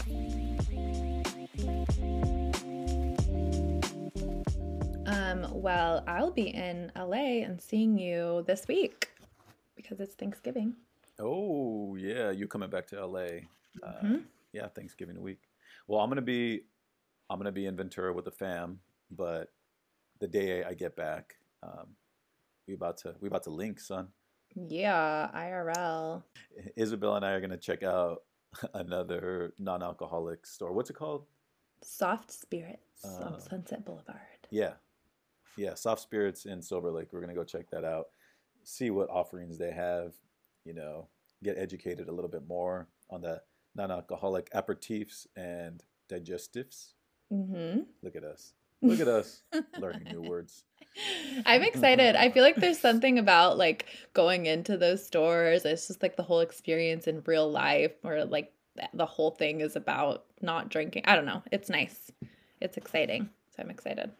[SPEAKER 2] Um well, I'll be in LA and seeing you this week because it's Thanksgiving.
[SPEAKER 3] Oh yeah, you coming back to LA? Mm-hmm. Uh, yeah, Thanksgiving week. Well, I'm gonna be I'm gonna be in Ventura with the fam, but the day I get back, um, we about to we about to link, son.
[SPEAKER 2] Yeah, IRL.
[SPEAKER 3] Isabel and I are gonna check out another non-alcoholic store. What's it called?
[SPEAKER 2] Soft Spirits uh, on Sunset Boulevard.
[SPEAKER 3] Yeah, yeah, Soft Spirits in Silver Lake. We're gonna go check that out. See what offerings they have. You know, get educated a little bit more on the non-alcoholic aperitifs and digestives. Mm-hmm. Look at us. Look at us learning new words.
[SPEAKER 2] I'm excited. I feel like there's something about like going into those stores. It's just like the whole experience in real life, or like the whole thing is about not drinking. I don't know. It's nice. It's exciting. So I'm excited.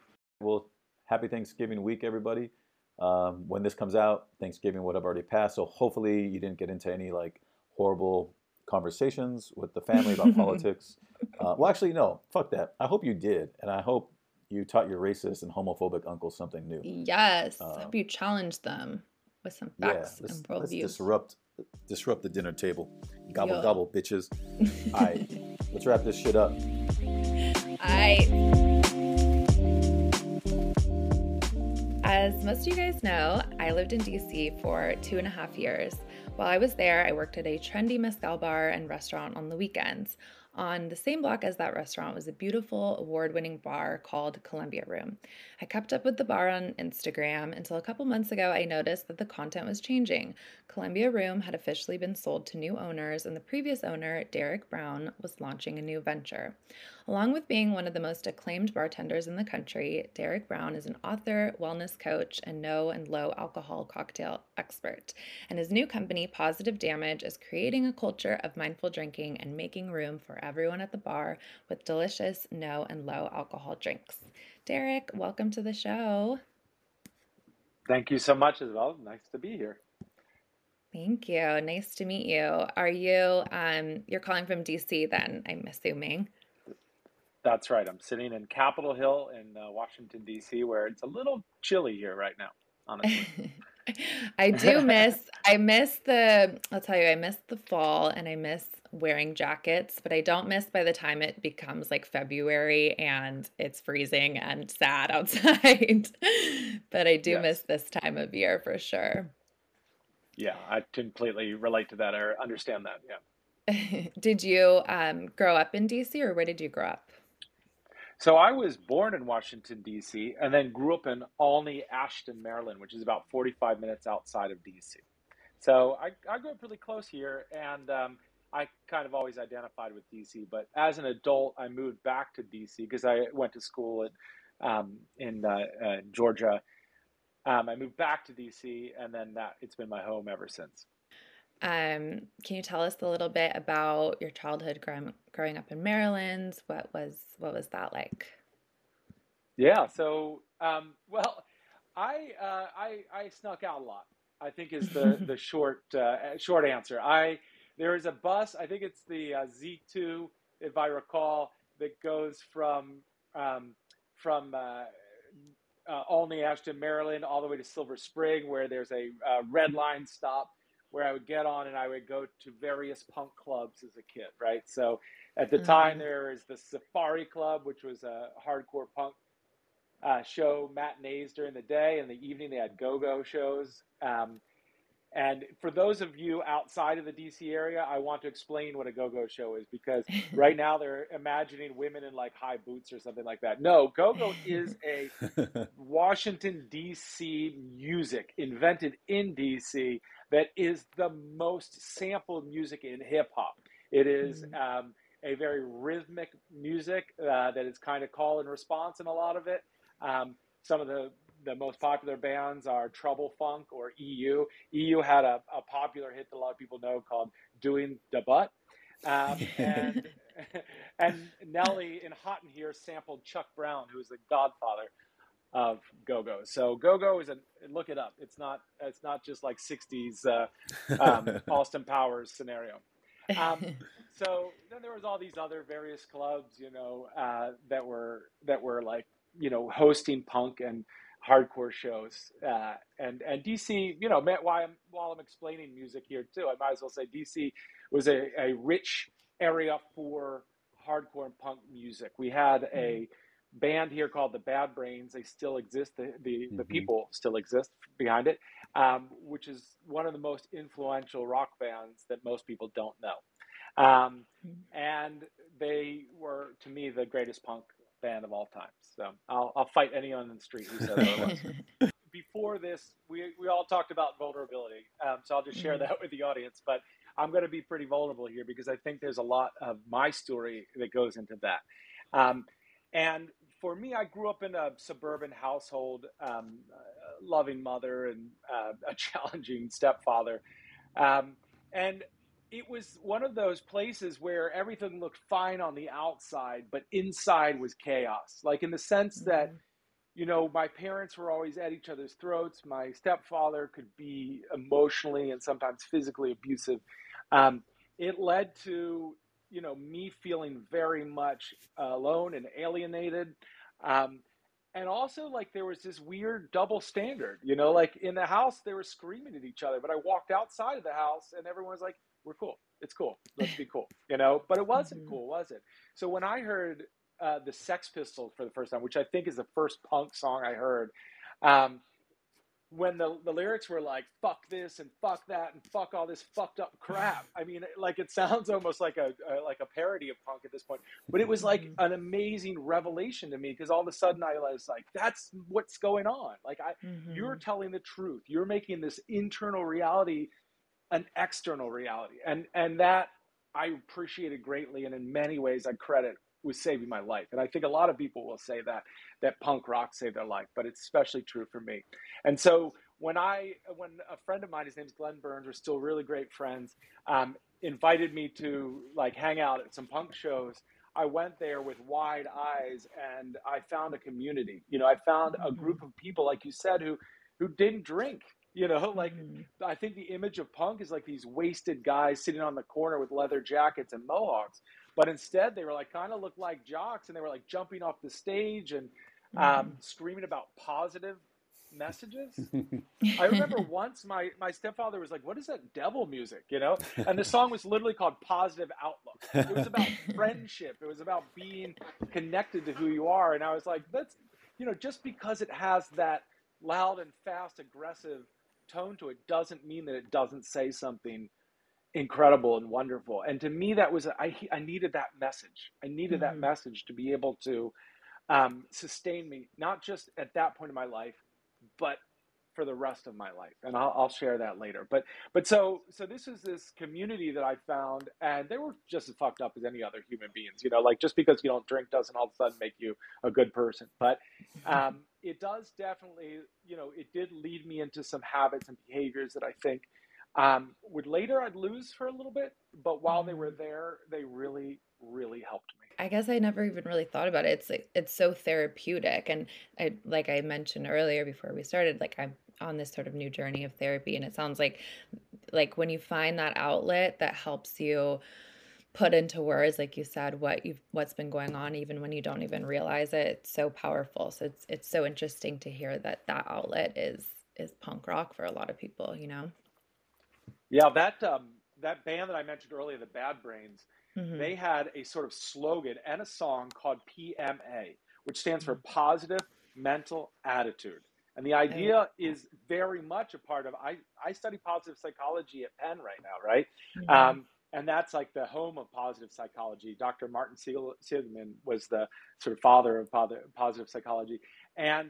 [SPEAKER 3] Well, happy Thanksgiving week, everybody. Um, when this comes out, Thanksgiving would have already passed. So hopefully you didn't get into any like horrible conversations with the family about politics. Uh, well, actually, no. Fuck that. I hope you did, and I hope you taught your racist and homophobic uncle something new.
[SPEAKER 2] Yes. Um, hope you challenged them with some facts
[SPEAKER 3] yeah,
[SPEAKER 2] and worldviews.
[SPEAKER 3] Let's disrupt disrupt the dinner table. Gobble Yo. gobble, bitches. All right, let's wrap this shit up.
[SPEAKER 2] I. As most of you guys know, I lived in DC for two and a half years. While I was there, I worked at a trendy mezcal bar and restaurant on the weekends. On the same block as that restaurant was a beautiful award winning bar called Columbia Room. I kept up with the bar on Instagram until a couple months ago I noticed that the content was changing. Columbia Room had officially been sold to new owners, and the previous owner, Derek Brown, was launching a new venture. Along with being one of the most acclaimed bartenders in the country, Derek Brown is an author, wellness coach, and no and low alcohol cocktail expert. And his new company, Positive Damage, is creating a culture of mindful drinking and making room for everyone at the bar with delicious no and low alcohol drinks. Derek, welcome to the show.
[SPEAKER 1] Thank you so much, Isabel. Nice to be here.
[SPEAKER 2] Thank you. Nice to meet you. Are you um you're calling from DC then, I'm assuming.
[SPEAKER 1] That's right. I'm sitting in Capitol Hill in uh, Washington D.C., where it's a little chilly here right now. Honestly,
[SPEAKER 2] I do miss. I miss the. I'll tell you, I miss the fall, and I miss wearing jackets, but I don't miss by the time it becomes like February and it's freezing and sad outside. but I do yes. miss this time of year for sure.
[SPEAKER 1] Yeah, I completely relate to that or understand that.
[SPEAKER 2] Yeah. did you um, grow up in DC or where did you grow up?
[SPEAKER 1] So I was born in Washington D.C. and then grew up in Olney, Ashton, Maryland, which is about 45 minutes outside of D.C. So I, I grew up really close here, and um, I kind of always identified with DC. But as an adult, I moved back to DC because I went to school at, um, in uh, uh, Georgia. Um, I moved back to DC, and then that it's been my home ever since.
[SPEAKER 2] Um, can you tell us a little bit about your childhood growing, growing up in Maryland? What was what was that like?
[SPEAKER 1] Yeah, so um, well, I, uh, I I snuck out a lot. I think is the the short uh, short answer. I there is a bus. I think it's the uh, Z2, if I recall, that goes from um, from uh, uh, Olney, Ashton, Maryland, all the way to Silver Spring, where there's a uh, red line stop where I would get on and I would go to various punk clubs as a kid, right? So at the mm-hmm. time, there was the Safari Club, which was a hardcore punk uh, show matinees during the day. In the evening, they had go go shows. Um, and for those of you outside of the DC area, I want to explain what a go go show is because right now they're imagining women in like high boots or something like that. No, go go is a Washington, DC music invented in DC that is the most sampled music in hip hop. It is, mm-hmm. um, a very rhythmic music uh, that is kind of call and response in a lot of it. Um, some of the the most popular bands are Trouble Funk or EU. EU had a, a popular hit that a lot of people know called "Doing the Butt," um, and and Nelly in Hot in Here sampled Chuck Brown, who is the godfather of go go. So go go is a look it up. It's not it's not just like '60s uh, um, Austin Powers scenario. Um, so then there was all these other various clubs, you know, uh, that were that were like you know hosting punk and hardcore shows. Uh, and and DC, you know, while I'm while I'm explaining music here too, I might as well say DC was a, a rich area for hardcore and punk music. We had a mm-hmm. band here called the Bad Brains. They still exist. The the, mm-hmm. the people still exist behind it, um, which is one of the most influential rock bands that most people don't know. Um, mm-hmm. and they were, to me, the greatest punk band of all time. So I'll, I'll fight anyone in the street who says otherwise. Before this, we, we all talked about vulnerability. Um, so I'll just share mm-hmm. that with the audience. But I'm going to be pretty vulnerable here because I think there's a lot of my story that goes into that. Um, and for me, I grew up in a suburban household, um, loving mother and uh, a challenging stepfather. Um, and it was one of those places where everything looked fine on the outside, but inside was chaos. Like in the sense mm-hmm. that, you know, my parents were always at each other's throats. My stepfather could be emotionally and sometimes physically abusive. Um, it led to, you know, me feeling very much alone and alienated. Um, and also like there was this weird double standard you know like in the house they were screaming at each other but i walked outside of the house and everyone was like we're cool. It's cool. Let's be cool. You know, but it wasn't mm-hmm. cool, was it? So when I heard uh, the Sex Pistols for the first time, which I think is the first punk song I heard, um, when the, the lyrics were like "fuck this" and "fuck that" and "fuck all this fucked up crap," I mean, like it sounds almost like a, a like a parody of punk at this point, but it was like mm-hmm. an amazing revelation to me because all of a sudden I was like, "That's what's going on." Like I, mm-hmm. you're telling the truth. You're making this internal reality an external reality. And and that I appreciated greatly and in many ways I credit with saving my life. And I think a lot of people will say that that punk rock saved their life, but it's especially true for me. And so when I when a friend of mine, his name's Glenn Burns, we're still really great friends, um, invited me to like hang out at some punk shows. I went there with wide eyes and I found a community. You know, I found a group of people, like you said, who who didn't drink you know, like mm-hmm. I think the image of punk is like these wasted guys sitting on the corner with leather jackets and mohawks. But instead, they were like kind of looked like jocks, and they were like jumping off the stage and um, mm-hmm. screaming about positive messages. I remember once my my stepfather was like, "What is that devil music?" You know, and the song was literally called "Positive Outlook." It was about friendship. It was about being connected to who you are. And I was like, "That's you know, just because it has that loud and fast, aggressive." Tone to it doesn't mean that it doesn't say something incredible and wonderful. And to me, that was I, I needed that message. I needed mm-hmm. that message to be able to um, sustain me, not just at that point in my life, but for the rest of my life. And I'll, I'll share that later. But but so so this is this community that I found, and they were just as fucked up as any other human beings. You know, like just because you don't drink doesn't all of a sudden make you a good person. But um, it does definitely, you know, it did lead me into some habits and behaviors that I think um, would later I'd lose for a little bit, but while they were mm-hmm. there, they really, really helped me.
[SPEAKER 2] I guess I never even really thought about it. It's like it's so therapeutic, and I like I mentioned earlier before we started, like I'm on this sort of new journey of therapy, and it sounds like like when you find that outlet that helps you put into words like you said what you've what's been going on even when you don't even realize it it's so powerful so it's it's so interesting to hear that that outlet is is punk rock for a lot of people you know
[SPEAKER 1] yeah that um that band that i mentioned earlier the bad brains mm-hmm. they had a sort of slogan and a song called pma which stands for mm-hmm. positive mental attitude and the idea is very much a part of i i study positive psychology at penn right now right mm-hmm. um, and that's like the home of positive psychology. Dr. Martin Seligman was the sort of father of positive psychology, and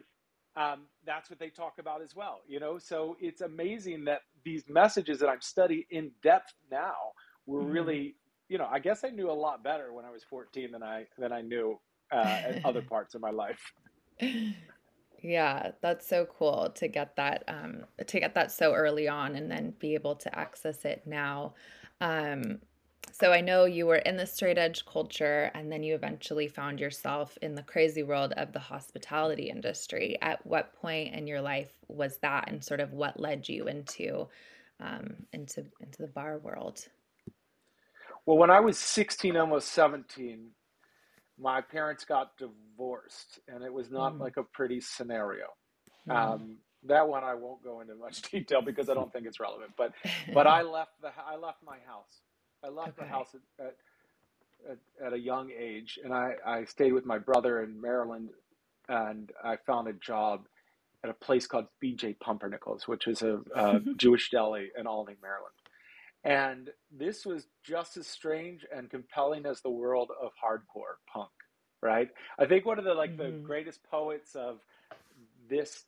[SPEAKER 1] um, that's what they talk about as well. You know, so it's amazing that these messages that I'm studying in depth now were mm-hmm. really, you know, I guess I knew a lot better when I was 14 than I than I knew uh, at other parts of my life.
[SPEAKER 2] Yeah, that's so cool to get that um, to get that so early on, and then be able to access it now. Um, so I know you were in the straight edge culture and then you eventually found yourself in the crazy world of the hospitality industry. At what point in your life was that and sort of what led you into um, into into the bar world?
[SPEAKER 1] Well, when I was 16, almost 17, my parents got divorced and it was not mm. like a pretty scenario. Mm. Um, that one I won't go into much detail because I don't think it's relevant. But but I left the I left my house. I left okay. the house at, at at, a young age, and I, I stayed with my brother in Maryland, and I found a job at a place called BJ Pumpernickel's, which is a, a Jewish deli in Olney, Maryland. And this was just as strange and compelling as the world of hardcore punk, right? I think one of the like mm-hmm. the greatest poets of this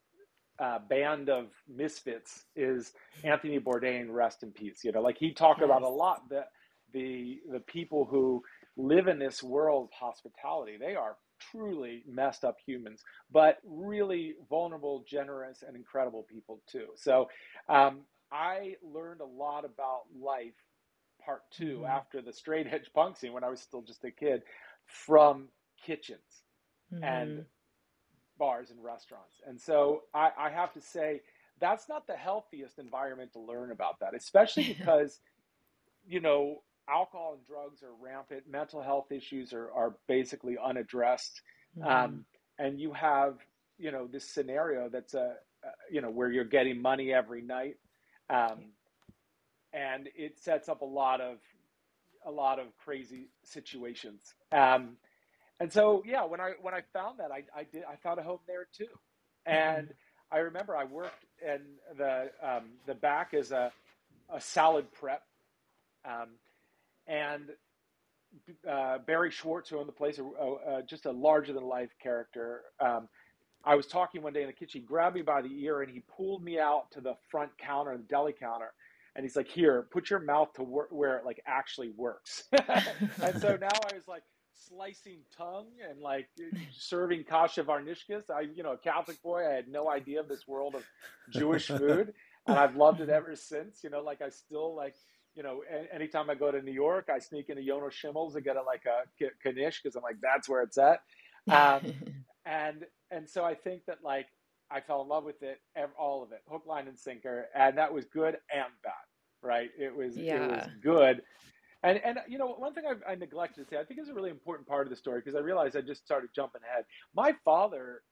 [SPEAKER 1] uh, band of misfits is Anthony Bourdain, rest in peace. You know, like he talked yes. about a lot the the the people who live in this world of hospitality. They are truly messed up humans, but really vulnerable, generous, and incredible people too. So um, I learned a lot about life, part 2 mm-hmm. after the straight edge punk scene when I was still just a kid, from kitchens mm-hmm. and bars and restaurants. And so I, I have to say, that's not the healthiest environment to learn about that, especially because, you know, alcohol and drugs are rampant, mental health issues are, are basically unaddressed. Mm-hmm. Um, and you have, you know, this scenario that's a, uh, you know, where you're getting money every night. Um, and it sets up a lot of, a lot of crazy situations. Um, and so, yeah, when I, when I found that, I, I did, I found a home there too. And. I remember I worked in the, um, the back as a, a salad prep. Um, and uh, Barry Schwartz, who owned the place, uh, uh, just a larger than life character. Um, I was talking one day in the kitchen. He grabbed me by the ear and he pulled me out to the front counter, the deli counter, and he's like, "Here, put your mouth to wor- where it like actually works." and so now I was like slicing tongue and like serving kasha varnishkas. I, you know, a Catholic boy, I had no idea of this world of Jewish food, and I've loved it ever since. You know, like I still like you know, anytime I go to New York, I sneak into Yonah Schimmel's to get a, like a knish because I'm like, that's where it's at. Um, and and so I think that like I fell in love with it, all of it, hook, line, and sinker, and that was good and bad, right? It was yeah. it was good. And and you know one thing I, I neglected to say I think is a really important part of the story because I realized I just started jumping ahead. My father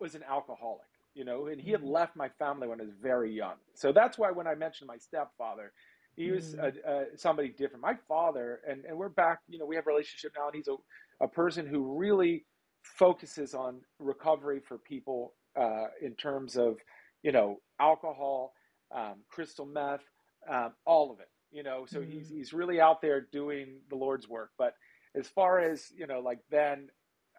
[SPEAKER 1] was an alcoholic, you know, and he had mm-hmm. left my family when I was very young. So that's why when I mentioned my stepfather, he was mm. a, somebody different. My father, and, and we're back, you know, we have a relationship now, and he's a, a person who really focuses on recovery for people uh, in terms of, you know, alcohol, um, crystal meth, um, all of it, you know, so mm. he's, he's really out there doing the Lord's work. But as far as, you know, like then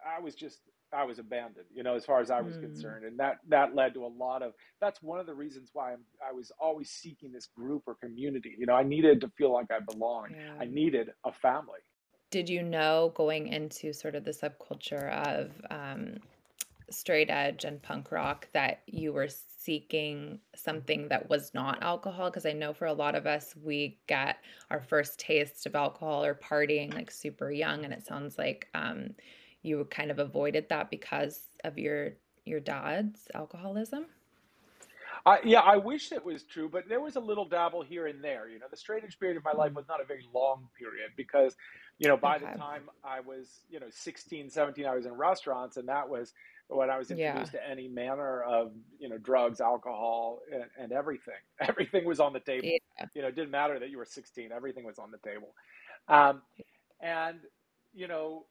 [SPEAKER 1] I was just I was abandoned, you know, as far as I was mm. concerned, and that that led to a lot of. That's one of the reasons why I'm, I was always seeking this group or community. You know, I needed to feel like I belonged. Yeah. I needed a family.
[SPEAKER 2] Did you know going into sort of the subculture of um, straight edge and punk rock that you were seeking something that was not alcohol? Because I know for a lot of us, we get our first taste of alcohol or partying like super young, and it sounds like. Um, you kind of avoided that because of your your dad's alcoholism?
[SPEAKER 1] I, yeah, I wish it was true, but there was a little dabble here and there. You know, the straight edge period of my life mm. was not a very long period because, you know, by okay. the time I was, you know, 16, 17, I was in restaurants and that was when I was introduced yeah. to any manner of, you know, drugs, alcohol, and, and everything. Everything was on the table. Yeah. You know, it didn't matter that you were 16, everything was on the table. Um, and, you know,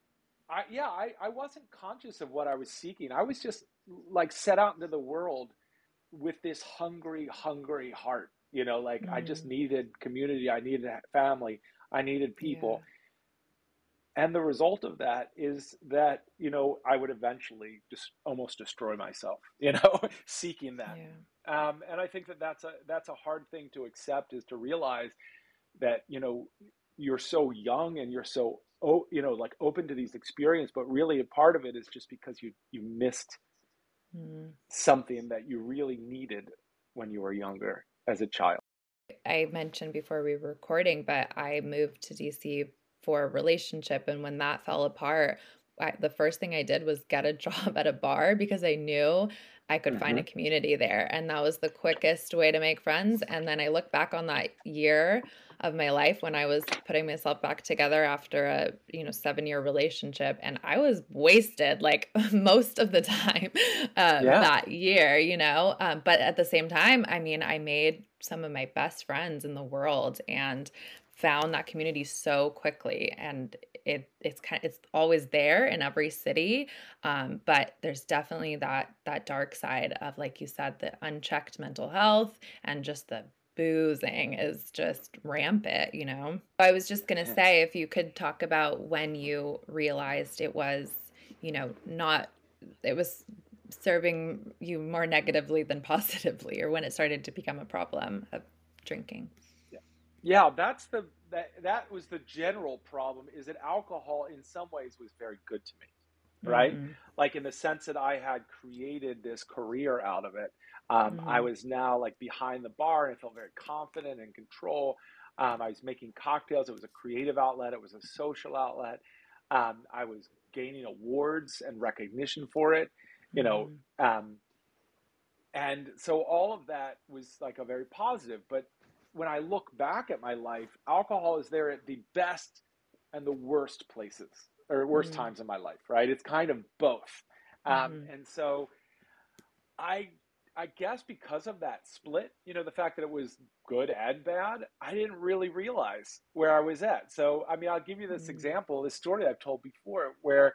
[SPEAKER 1] I, yeah, I, I wasn't conscious of what I was seeking. I was just like set out into the world with this hungry, hungry heart. You know, like mm. I just mm. needed community. I needed family. I needed people. Yeah. And the result of that is that, you know, I would eventually just almost destroy myself, you know, seeking that. Yeah. Um, and I think that that's a, that's a hard thing to accept is to realize that, you know, you're so young and you're so oh, you know, like open to these experiences, but really a part of it is just because you you missed mm. something that you really needed when you were younger as a child.
[SPEAKER 2] I mentioned before we were recording, but I moved to DC for a relationship, and when that fell apart, I, the first thing I did was get a job at a bar because I knew I could mm-hmm. find a mm-hmm. community there. And that was the quickest way to make friends. And then I look back on that year of my life when I was putting myself back together after a, you know, seven year relationship. And I was wasted like most of the time um, yeah. that year, you know. Um, but at the same time, I mean, I made some of my best friends in the world and found that community so quickly. And it it's kind of, it's always there in every city um, but there's definitely that that dark side of like you said the unchecked mental health and just the boozing is just rampant you know i was just going to say if you could talk about when you realized it was you know not it was serving you more negatively than positively or when it started to become a problem of drinking
[SPEAKER 1] yeah, that's the that that was the general problem is that alcohol in some ways was very good to me right mm-hmm. like in the sense that i had created this career out of it um, mm-hmm. i was now like behind the bar and i felt very confident and control um, i was making cocktails it was a creative outlet it was a social outlet um, i was gaining awards and recognition for it you know mm-hmm. um, and so all of that was like a very positive but when i look back at my life alcohol is there at the best and the worst places or worst mm-hmm. times in my life right it's kind of both um, mm-hmm. and so i i guess because of that split you know the fact that it was good and bad i didn't really realize where i was at so i mean i'll give you this mm-hmm. example this story i've told before where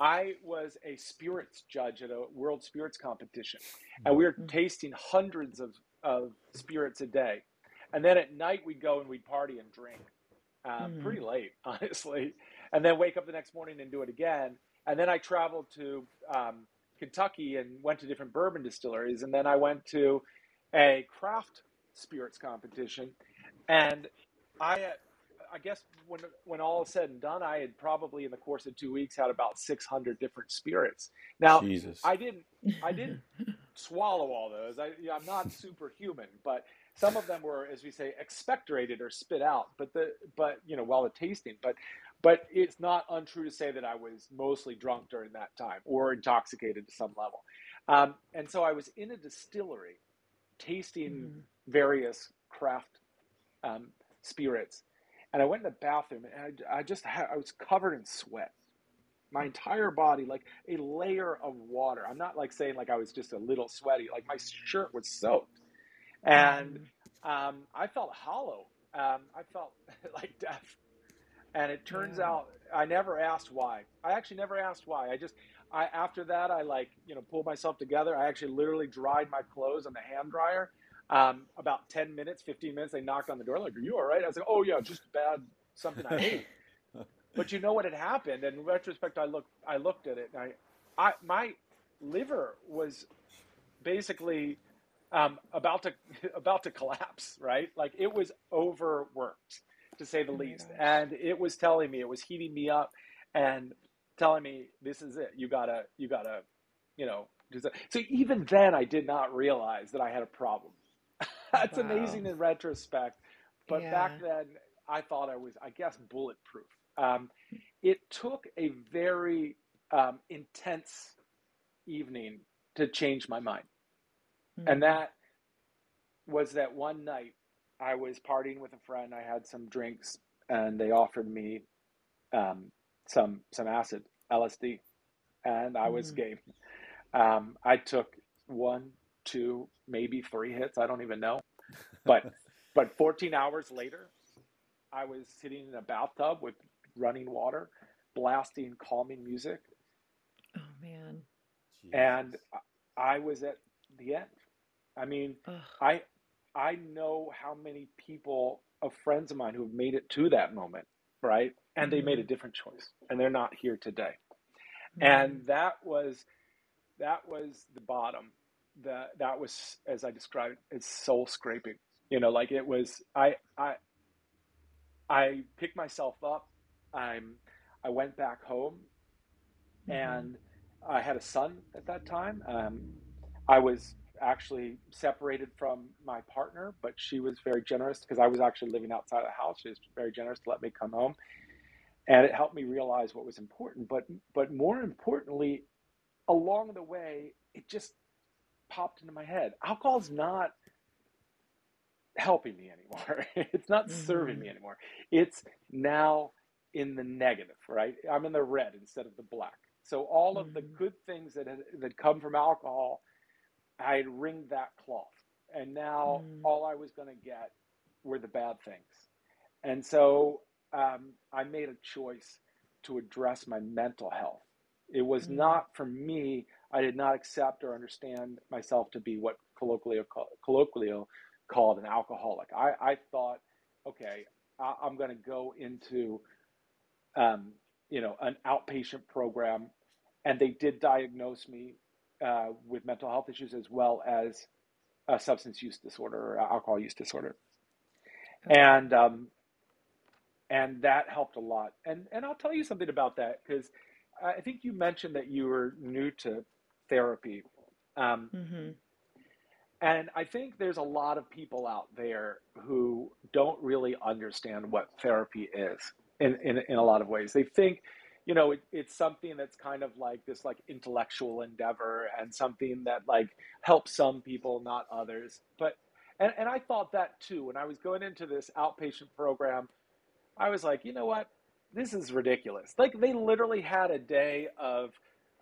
[SPEAKER 1] I was a spirits judge at a world spirits competition, and we were mm-hmm. tasting hundreds of, of spirits a day. And then at night, we'd go and we'd party and drink uh, mm. pretty late, honestly, and then wake up the next morning and do it again. And then I traveled to um, Kentucky and went to different bourbon distilleries. And then I went to a craft spirits competition. And I, I guess when when all is said and done, I had probably in the course of two weeks had about six hundred different spirits. Now, Jesus. I didn't I didn't swallow all those. I, you know, I'm not superhuman, but some of them were, as we say, expectorated or spit out. But the but you know while the tasting, but but it's not untrue to say that I was mostly drunk during that time or intoxicated to some level. Um, and so I was in a distillery, tasting mm. various craft um, spirits and I went in the bathroom and I, I just had, I was covered in sweat. My entire body, like a layer of water. I'm not like saying like I was just a little sweaty. Like my shirt was soaked, and mm. um, I felt hollow. Um, I felt like death. And it turns yeah. out I never asked why. I actually never asked why. I just I after that I like you know pulled myself together. I actually literally dried my clothes on the hand dryer um, about 10 minutes, 15 minutes, they knocked on the door, like, Are you all right? I was like, Oh, yeah, just bad, something I ate. but you know what had happened? And in retrospect, I looked, I looked at it and I, I my liver was basically um, about to about to collapse, right? Like it was overworked, to say the oh least, and it was telling me it was heating me up and telling me this is it. You gotta you gotta, you know. So even then, I did not realize that I had a problem. That's wow. amazing in retrospect. But yeah. back then, I thought I was, I guess, bulletproof. Um, it took a very um, intense evening to change my mind. Mm-hmm. And that was that one night I was partying with a friend. I had some drinks and they offered me um, some some acid, LSD, and I was mm-hmm. game. Um, I took one, two, maybe three hits. I don't even know. But but 14 hours later, I was sitting in a bathtub with running water, blasting calming music.
[SPEAKER 2] Oh man.
[SPEAKER 1] Jeez. And I was at the end. I mean, Ugh. I I know how many people of friends of mine who have made it to that moment, right? And mm-hmm. they made a mm-hmm. different choice and they're not here today. Mm-hmm. And that was that was the bottom that that was as I described it's soul scraping. You know, like it was I I I picked myself up. I'm I went back home mm-hmm. and I had a son at that time. Um, I was actually separated from my partner, but she was very generous because I was actually living outside of the house. She was very generous to let me come home, and it helped me realize what was important. But but more importantly, along the way, it just popped into my head. Alcohol's not helping me anymore. it's not mm-hmm. serving me anymore. It's now in the negative, right? I'm in the red instead of the black. So all of mm-hmm. the good things that that come from alcohol, I had wringed that cloth, and now mm. all I was going to get were the bad things. And so um, I made a choice to address my mental health. It was
[SPEAKER 2] Mm.
[SPEAKER 1] not for me. I did not accept or understand myself to be what colloquially colloquially called an alcoholic. I, I thought, okay, I, I'm going to go into, um, you know, an outpatient program, and they did diagnose me uh, with mental health issues as well as a substance use disorder or alcohol use disorder,
[SPEAKER 2] Okay.
[SPEAKER 1] and um, and that helped a lot. And and I'll tell you something about that because I think you mentioned that you were new to therapy. Um,
[SPEAKER 2] Mm-hmm.
[SPEAKER 1] and I think there's a lot of people out there who don't really understand what therapy is in, in, in a lot of ways. They think, you know, it, it's something that's kind of like this like intellectual endeavor and something that like helps some people, not others. But and, and I thought that too. When I was going into this outpatient program, I was like, you know what? This is ridiculous. Like they literally had a day of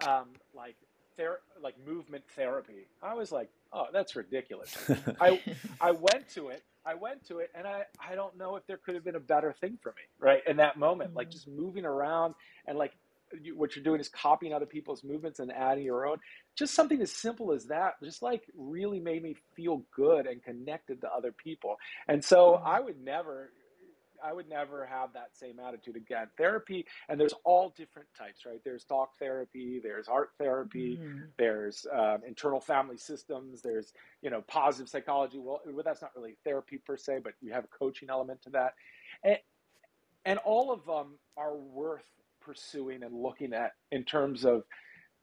[SPEAKER 1] um, like ther- like movement therapy. I was like, oh, that's ridiculous. I I went to it. I went to it, and I I don't know if there could have been a better thing for me, right? In that moment, like
[SPEAKER 2] Mhm.
[SPEAKER 1] just moving around and like you, what you're doing is copying other people's movements and adding your own. Just something as simple as that, just like really made me feel good and connected to other people. And so
[SPEAKER 2] Mhm.
[SPEAKER 1] I would never. I would never have that same attitude again. Therapy, and there's all different types, right? There's talk therapy, there's art therapy,
[SPEAKER 2] Mhm.
[SPEAKER 1] there's um, internal family systems there's you know positive psychology well, well that's not really therapy per se but you have a coaching element to that and, and all of them are worth pursuing and looking at in terms of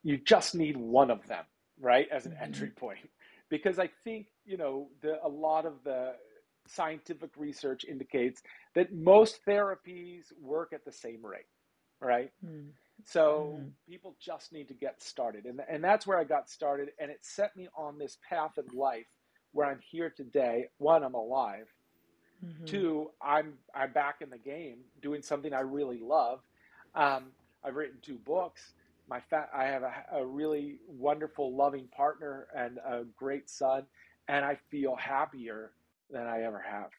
[SPEAKER 1] you just need one of them right as an
[SPEAKER 2] Mhm.
[SPEAKER 1] entry point because i think you know the, a lot of the scientific research indicates that most therapies work at the same rate right
[SPEAKER 2] Mhm.
[SPEAKER 1] so
[SPEAKER 2] Mhm.
[SPEAKER 1] people just need to get started. And, and that's where I got started. And it set me on this path of life where I'm here today. One, I'm alive.
[SPEAKER 2] Mhm.
[SPEAKER 1] Two, I'm, I'm back in the game doing something I really love. Um, I've written two books. My fa- I have a, a really wonderful, loving partner and a great son. And I feel happier than I ever have.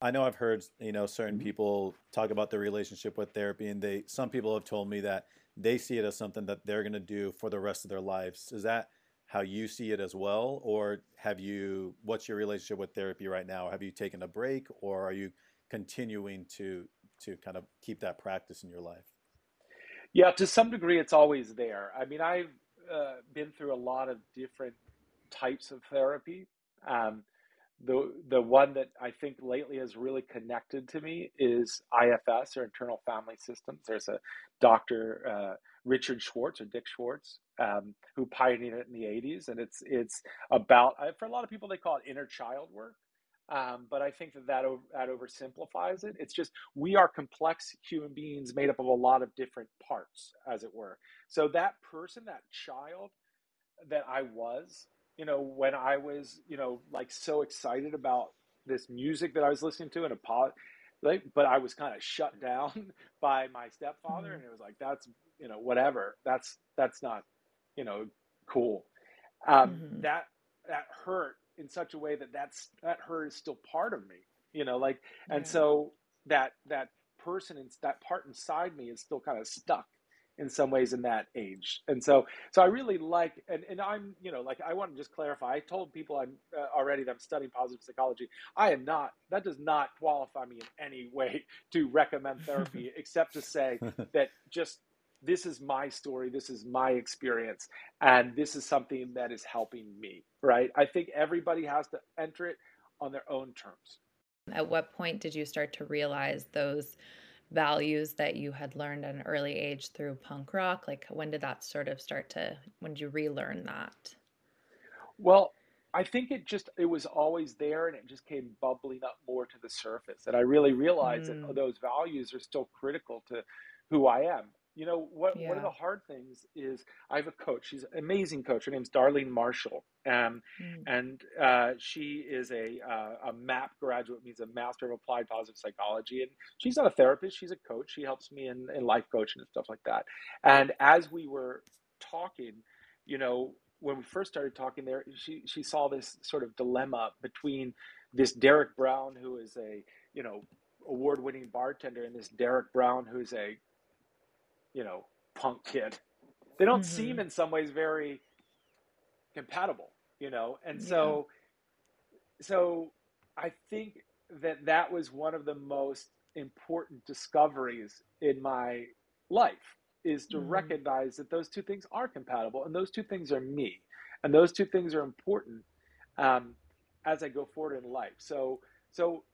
[SPEAKER 3] I know I've heard you know certain
[SPEAKER 1] Mhm.
[SPEAKER 3] people talk about their relationship with therapy, and they some people have told me that they see it as something that they're going to do for the rest of their lives. Is that how you see it as well, or have you? What's your relationship with therapy right now? Have you taken a break, or are you continuing to to kind of keep that practice in your life?
[SPEAKER 1] Yeah, to some degree, it's always there. I mean, I've uh, been through a lot of different types of therapy. Um, the the one that I think lately has really connected to me is IFS or internal family systems. There's a doctor uh, Richard Schwartz or Dick Schwartz um, who pioneered it in the 80s, and it's it's about for a lot of people they call it inner child work. Um, but I think that that, over, that oversimplifies it. It's just we are complex human beings made up of a lot of different parts, as it were. So that person, that child that I was, you know, when I was, you know, like so excited about this music that I was listening to and a pod, like, but I was kind of shut down by my stepfather,
[SPEAKER 2] Mhm.
[SPEAKER 1] and it was like, that's, you know, whatever. That's that's not, you know, cool. Um,
[SPEAKER 2] Mhm.
[SPEAKER 1] That that hurt in such a way that that's that hurt is still part of me, you know, like, and
[SPEAKER 2] Yeah.
[SPEAKER 1] so that that person and that part inside me is still kind of stuck in some ways in that age. And so so i really like and, and i'm you know like i want to just clarify. I told people i'm uh, already that i'm studying positive psychology. I am not that does not qualify me in any way to recommend therapy except to say that just this is my story this is my experience and this is something that is helping me right? I think everybody has to enter it on their own terms.
[SPEAKER 2] At what point did you start to realize those values that you had learned at an early age through punk rock? Like, when did that sort of start to, when did you relearn that?
[SPEAKER 1] Well, I think it just it was always there and it just came bubbling up more to the surface. And I really realized that
[SPEAKER 2] Mm,
[SPEAKER 1] those values are still critical to who I am. You know, what one of the hard things is I have a coach. She's an amazing coach. Her name's Darlene Marshall. Um,
[SPEAKER 2] Mm,
[SPEAKER 1] and uh, she is a uh, a MAPP graduate, means a Master of Applied Positive Psychology. And she's not a therapist; she's a coach. She helps me in, in life coaching and stuff like that. And as we were talking, you know, when we first started talking, there she she saw this sort of dilemma between this Derek Brown, who is a you know award winning bartender, and this Derek Brown, who's a you know, punk kid. They don't
[SPEAKER 2] Mm-hmm.
[SPEAKER 1] seem in some ways very compatible, you know, and so so I think that that was one of the most important discoveries in my life is to
[SPEAKER 2] Mhm.
[SPEAKER 1] recognize that those two things are compatible and those two things are me and those two things are important um, as I go forward in life. So so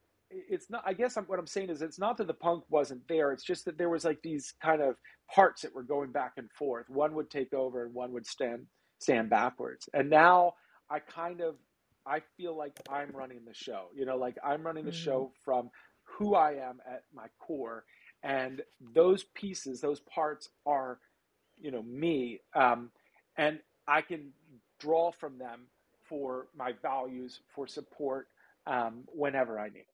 [SPEAKER 1] it's not i guess I'm, what i'm saying is it's not that the punk wasn't there it's just that there was like these kind of parts that were going back and forth. One would take over and one would stand stand backwards. And now i kind of i feel like i'm running the show you know like i'm running the
[SPEAKER 2] Mhm.
[SPEAKER 1] show from who i am at my core. And those pieces those parts are you know me um, and i can draw from them for my values for support um, whenever i need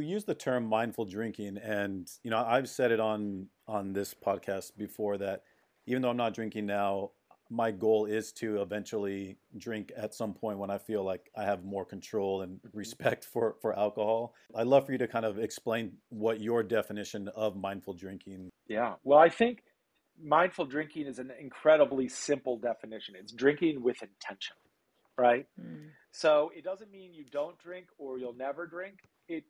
[SPEAKER 3] You use the term mindful drinking, and you know I've said it on on this podcast before that even though I'm not drinking now, my goal is to eventually drink at some point when I feel like I have more control and respect for for alcohol. I'd love for you to kind of explain what your definition of mindful drinking.
[SPEAKER 1] Yeah. Well, I think mindful drinking is an incredibly simple definition. It's drinking with intention, right?
[SPEAKER 2] Mm.
[SPEAKER 1] So it doesn't mean you don't drink or you'll never drink. It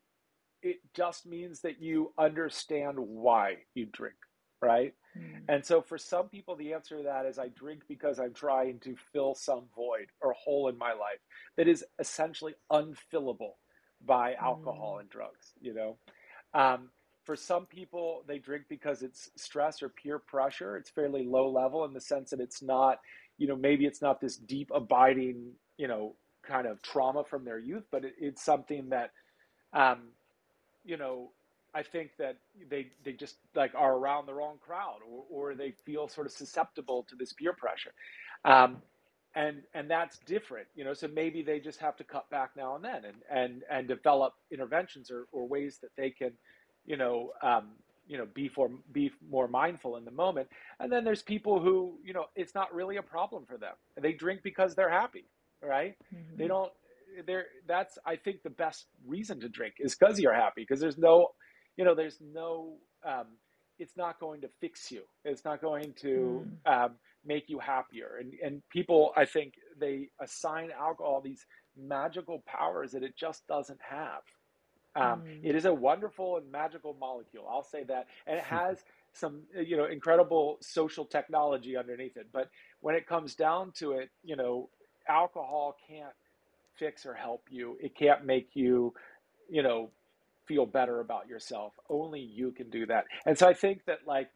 [SPEAKER 1] it just means that you understand why you drink, right?
[SPEAKER 2] Mm.
[SPEAKER 1] And so for some people the answer to that is I drink because I'm trying to fill some void or hole in my life that is essentially unfillable by alcohol
[SPEAKER 2] Mm.
[SPEAKER 1] and drugs, you know. Um, for some people, they drink because it's stress or peer pressure. It's fairly low level in the sense that it's not, you know, maybe it's not this deep, abiding, you know, kind of trauma from their youth, but it, it's something that, um, you know, I think that they they just like are around the wrong crowd, or, or they feel sort of susceptible to this peer pressure, um, and and that's different, you know. So maybe they just have to cut back now and then, and and and develop interventions or, or ways that they can, you know, um, you know, be for be more mindful in the moment. And then there's people who, you know, it's not really a problem for them. They drink because they're happy, right?
[SPEAKER 2] Mhm.
[SPEAKER 1] They don't. They're that's I think the best reason to drink is because you're happy because there's no, you know, there's no. Um, it's not going to fix you. It's not going to um, make you happier. And and people, I think they assign alcohol these magical powers that it just doesn't have. Um,
[SPEAKER 2] Mm.
[SPEAKER 1] It is a wonderful and magical molecule. I'll say that, and it has some you know incredible social technology underneath it. But when it comes down to it, you know, alcohol can't fix or help you. It can't make you, you know, feel better about yourself. Only you can do that. And so I think that like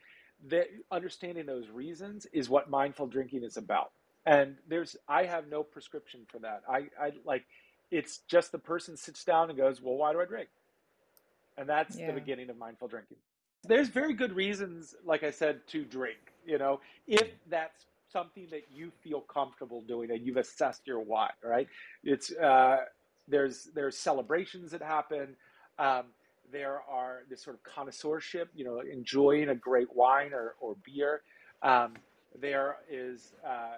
[SPEAKER 1] the understanding those reasons is what mindful drinking is about. And there's I have no prescription for that. I, I like it's just the person sits down and goes, Well, why do I drink? And that's
[SPEAKER 2] Yeah.
[SPEAKER 1] the beginning of mindful drinking. There's very good reasons, like I said, to drink, you know, if that's something that you feel comfortable doing and you've assessed your why, right? It's uh, there's there's celebrations that happen. Um, there are this sort of connoisseurship, you know, enjoying a great wine or, or beer. Um, there is uh,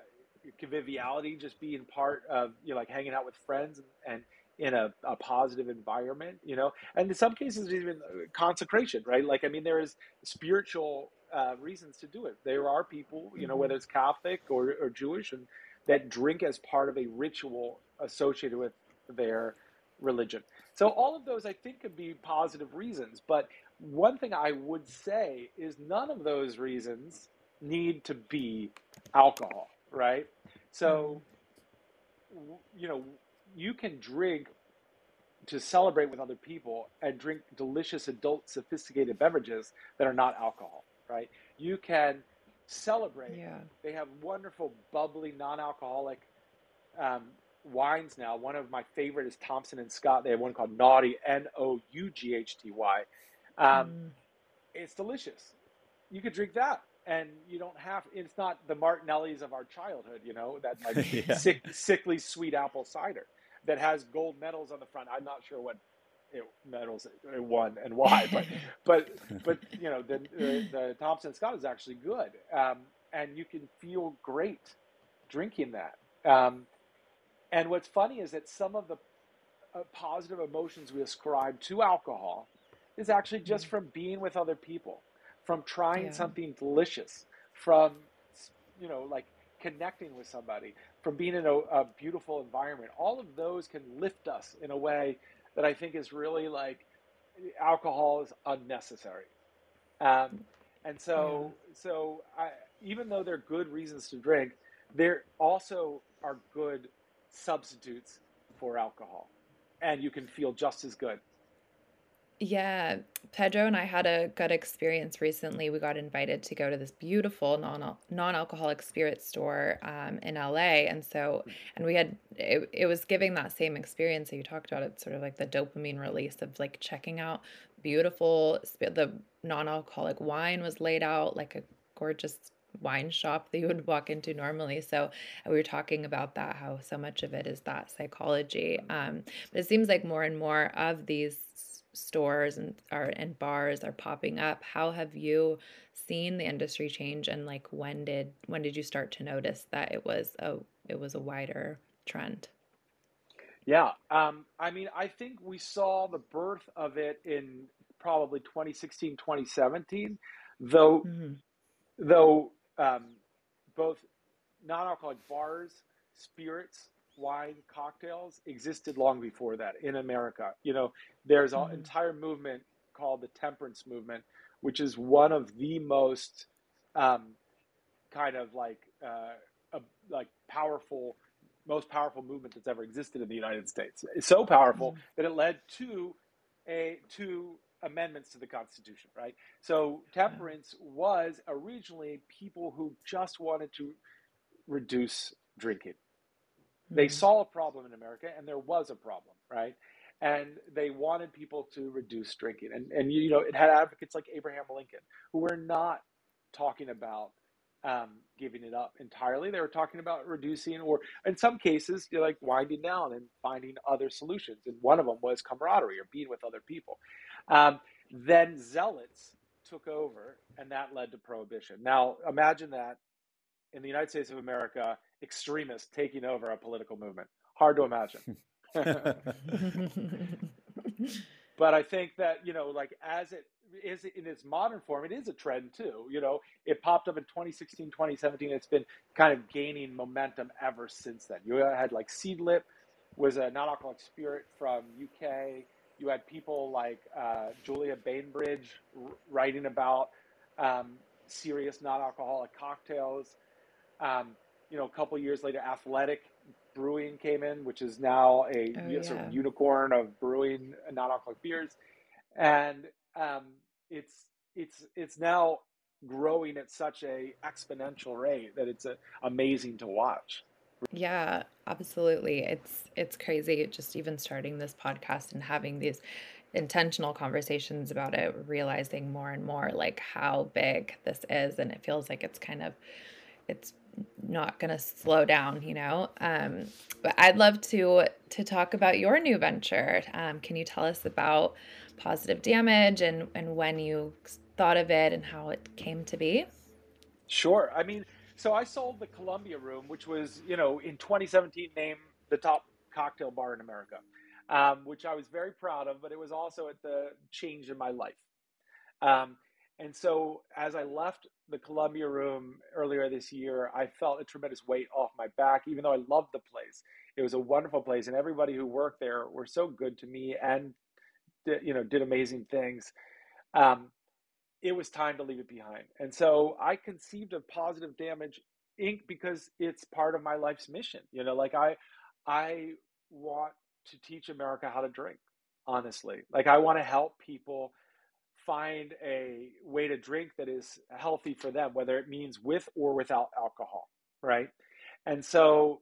[SPEAKER 1] conviviality, just being part of, you know, like hanging out with friends and, and in a, a positive environment, you know, and in some cases even consecration, right? Like, I mean, there is spiritual uh, reasons to do it. There are people, you know,
[SPEAKER 2] Mhm.
[SPEAKER 1] whether it's Catholic or, or Jewish, and that drink as part of a ritual associated with their religion. So all of those, I think, could be positive reasons. But one thing I would say is none of those reasons need to be alcohol, right? So, you know, you can drink to celebrate with other people and drink delicious adult sophisticated beverages that are not alcohol, right? You can celebrate
[SPEAKER 2] Yeah.
[SPEAKER 1] they have wonderful, bubbly, non-alcoholic um, wines now. One of my favorite is Thomson and Scott. They have one called Noughty, N-O-U-G-H-T-Y. Um,
[SPEAKER 2] Mm.
[SPEAKER 1] It's delicious. You could drink that, and you don't have. It's not the Martinellis of our childhood, you know, that like
[SPEAKER 3] Yeah.
[SPEAKER 1] sick, sickly sweet apple cider that has gold medals on the front. I'm not sure what it, medals it won and why, but but but you know the the, the Thomson Scott is actually good, um, and you can feel great drinking that. Um, and what's funny is that some of the uh, positive emotions we ascribe to alcohol is actually just from being with other people, from trying
[SPEAKER 2] Yeah.
[SPEAKER 1] something delicious, from you know like connecting with somebody, from being in a, a beautiful environment. All of those can lift us in a way that I think is really like alcohol is unnecessary. Um, and so, so I, even though there are good reasons to drink, there also are good substitutes for alcohol, and you can feel just as good.
[SPEAKER 2] Yeah, Pedro and I had a good experience recently. We got invited to go to this beautiful non non-alcoholic spirit store um, in LA, and so and we had it, it was giving that same experience that you talked about. It's sort of like the dopamine release of like checking out beautiful the non-alcoholic wine was laid out like a gorgeous wine shop that you would walk into normally. So we were talking about that, how so much of it is that psychology. Um, but it seems like more and more of these stores and are and bars are popping up. How have you seen the industry change and like when did when did you start to notice that it was a it was a wider trend?
[SPEAKER 1] Yeah, um, I mean, I think we saw the birth of it in probably 2016, 2017, though
[SPEAKER 2] hmm
[SPEAKER 1] though um, both non-alcoholic bars, spirits, wine, cocktails existed long before that in America. You know, there's an
[SPEAKER 2] hmm
[SPEAKER 1] entire movement called the temperance movement, which is one of the most um, kind of like uh, a, like powerful, most powerful movement that's ever existed in the United States. It's so powerful that it led to a to amendments to the Constitution. Right. So temperance was originally people who just wanted to reduce drinking they saw a problem in America, and there was a problem, right? And they wanted people to reduce drinking, and and you know it had advocates like Abraham Lincoln who were not talking about um, giving it up entirely. They were talking about reducing, or in some cases, you know, like winding down and finding other solutions. And one of them was camaraderie or being with other people. Um, then zealots took over, and that led to prohibition. Now imagine that in the United States of America, extremists taking over a political movement. Hard to imagine. but I think that, you know, like as it is in its modern form, it is a trend too. You know, it popped up in 2016, 2017. It's been kind of gaining momentum ever since then. You had like Seedlip was a non-alcoholic spirit from UK. You had people like uh, Julia Bainbridge r- writing about um, serious non-alcoholic cocktails. Um, you know, a couple years later, Athletic Brewing came in, which is now a
[SPEAKER 2] oh
[SPEAKER 1] u- sort of unicorn of brewing non-alcoholic beers, and um, it's it's it's now growing at such a exponential rate that it's uh amazing to watch.
[SPEAKER 2] Yeah, absolutely. It's it's crazy just even starting this podcast and having these intentional conversations about it, realizing more and more like how big this is and it feels like it's kind of it's not going to slow down, you know. Um, but I'd love to to talk about your new venture. Um, can you tell us about Positive Damage and and when you thought of it and how it came to be?
[SPEAKER 1] Sure. I mean, so I sold the Columbia Room, which was, you know, in 2017 named the top cocktail bar in America, um, which I was very proud of, but it was also at the change in my life. Um, and so as I left the Columbia Room earlier this year, I felt a tremendous weight off my back, even though I loved the place. It was a wonderful place, and everybody who worked there were so good to me and, you know, did amazing things. Um, it was time to leave it behind. And so I conceived of Positive Damage Inc. because it's part of my life's mission. You know, like I I want to teach America how to drink, honestly. Like I want to help people find a way to drink that is healthy for them, whether it means with or without alcohol, right? And so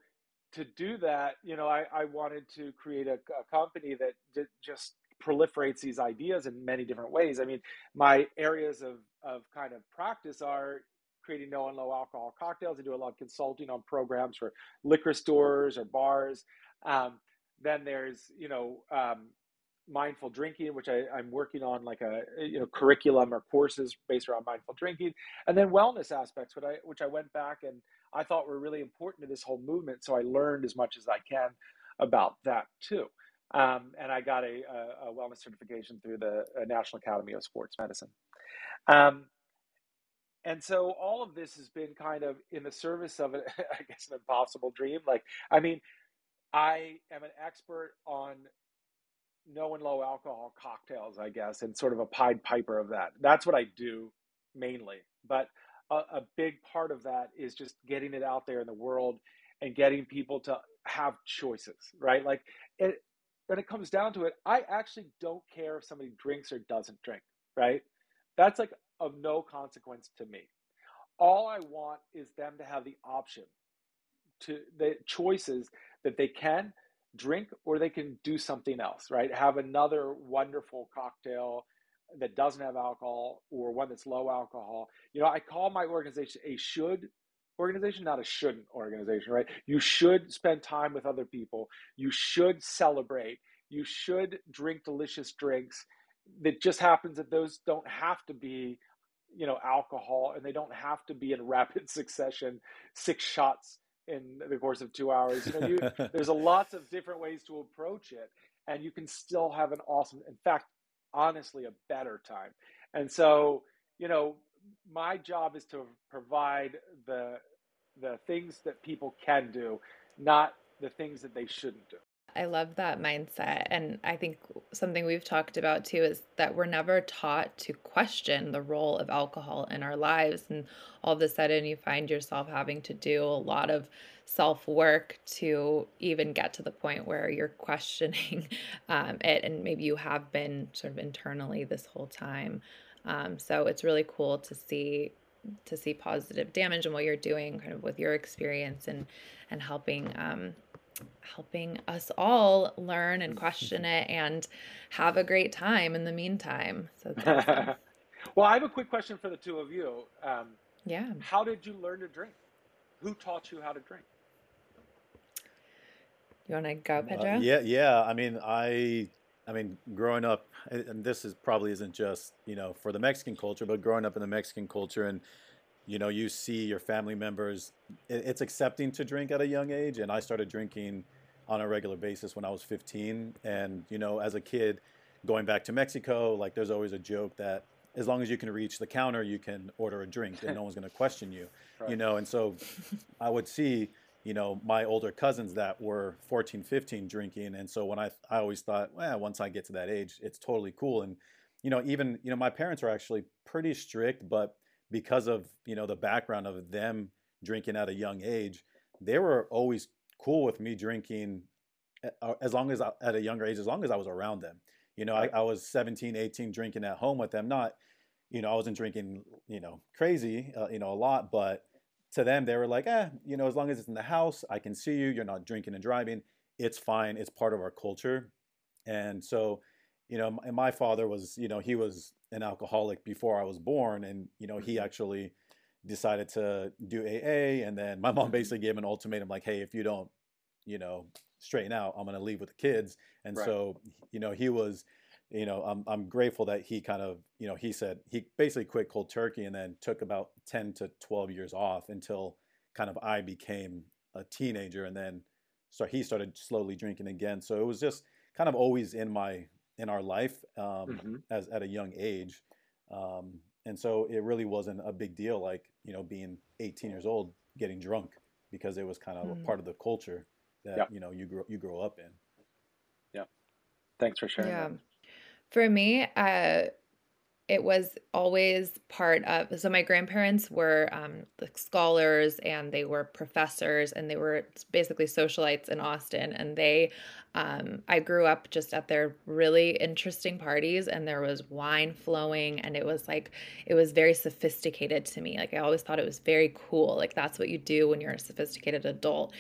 [SPEAKER 1] to do that, you know, I, I wanted to create a, a company that just proliferates these ideas in many different ways. I mean, my areas of, of kind of practice are creating no and low alcohol cocktails. I do a lot of consulting on programs for liquor stores or bars. Um, then there's, you know, um, mindful drinking, which I, I'm working on like a you know curriculum or courses based around mindful drinking, and then wellness aspects, which I which I went back and I thought were really important to this whole movement. So I learned as much as I can about that too. Um, and I got a, a, wellness certification through the uh, National Academy of Sports Medicine. Um, and so all of this has been kind of in the service of, I guess, an impossible dream. Like, I mean, I am an expert on no and low alcohol cocktails, I guess, and sort of a Pied Piper of that. That's what I do mainly. But a, a big part of that is just getting it out there in the world and getting people to have choices, right? Like, it, when it comes down to it, I actually don't care if somebody drinks or doesn't drink, right? That's like of no consequence to me. All I want is them to have the option to the choices that they can drink or they can do something else, right? Have another wonderful cocktail that doesn't have alcohol or one that's low alcohol. You know, I call my organization a should organization, not a shouldn't organization, right? You should spend time with other people. You should celebrate. You should drink delicious drinks. It just happens that those don't have to be, you know, alcohol and they don't have to be in rapid succession, six shots in the course of two hours. You know, you, there's a lots of different ways to approach it, and you can still have an awesome, in fact, honestly, a better time. And so, you know, my job is to provide the the things that people can do, not the things that they shouldn't do.
[SPEAKER 2] I love that mindset. And I think something we've talked about too is that we're never taught to question the role of alcohol in our lives. And all of a sudden, you find yourself having to do a lot of self work to even get to the point where you're questioning um, it. And maybe you have been sort of internally this whole time. Um, so it's really cool to see to see positive damage and what you're doing kind of with your experience and and helping um, helping us all learn and question it and have a great time in the meantime. So,
[SPEAKER 1] awesome. well, I have a quick question for the two of you. Um,
[SPEAKER 2] yeah.
[SPEAKER 1] How did you learn to drink? Who taught you how to drink?
[SPEAKER 2] You want to go, Pedro?
[SPEAKER 3] Uh, yeah, yeah. I mean, I, I mean, growing up, and this is probably isn't just you know for the Mexican culture, but growing up in the Mexican culture and you know you see your family members it's accepting to drink at a young age and i started drinking on a regular basis when i was 15 and you know as a kid going back to mexico like there's always a joke that as long as you can reach the counter you can order a drink and no one's going to question you right. you know and so i would see you know my older cousins that were 14 15 drinking and so when i i always thought well once i get to that age it's totally cool and you know even you know my parents are actually pretty strict but because of you know the background of them drinking at a young age, they were always cool with me drinking uh, as long as I, at a younger age, as long as I was around them. You know, I, I was 17, 18 drinking at home with them. Not, you know, I wasn't drinking, you know, crazy, uh, you know, a lot, but to them, they were like, eh, you know, as long as it's in the house, I can see you. You're not drinking and driving. It's fine. It's part of our culture. And so, you know, and my father was, you know, he was an alcoholic before I was born, and you know he mm-hmm. actually decided to do AA, and then my mom mm-hmm. basically gave him an ultimatum like, hey, if you don't, you know, straighten out, I'm going to leave with the kids, and right. so you know he was. You know, I'm I'm grateful that he kind of, you know, he said he basically quit cold turkey and then took about 10 to 12 years off until kind of I became a teenager and then so he started slowly drinking again. So it was just kind of always in my in our life um, mm-hmm. as at a young age. Um, and so it really wasn't a big deal, like you know, being 18 years old, getting drunk, because it was kind of mm. a part of the culture that yep. you know you grow you grow up in.
[SPEAKER 1] Yeah, thanks for sharing. Yeah, that.
[SPEAKER 2] for me, uh, it was always part of so my grandparents were um, scholars and they were professors and they were basically socialites in austin and they um, i grew up just at their really interesting parties and there was wine flowing and it was like it was very sophisticated to me. Like i always thought it was very cool. Like that's what you do when you're a sophisticated adult.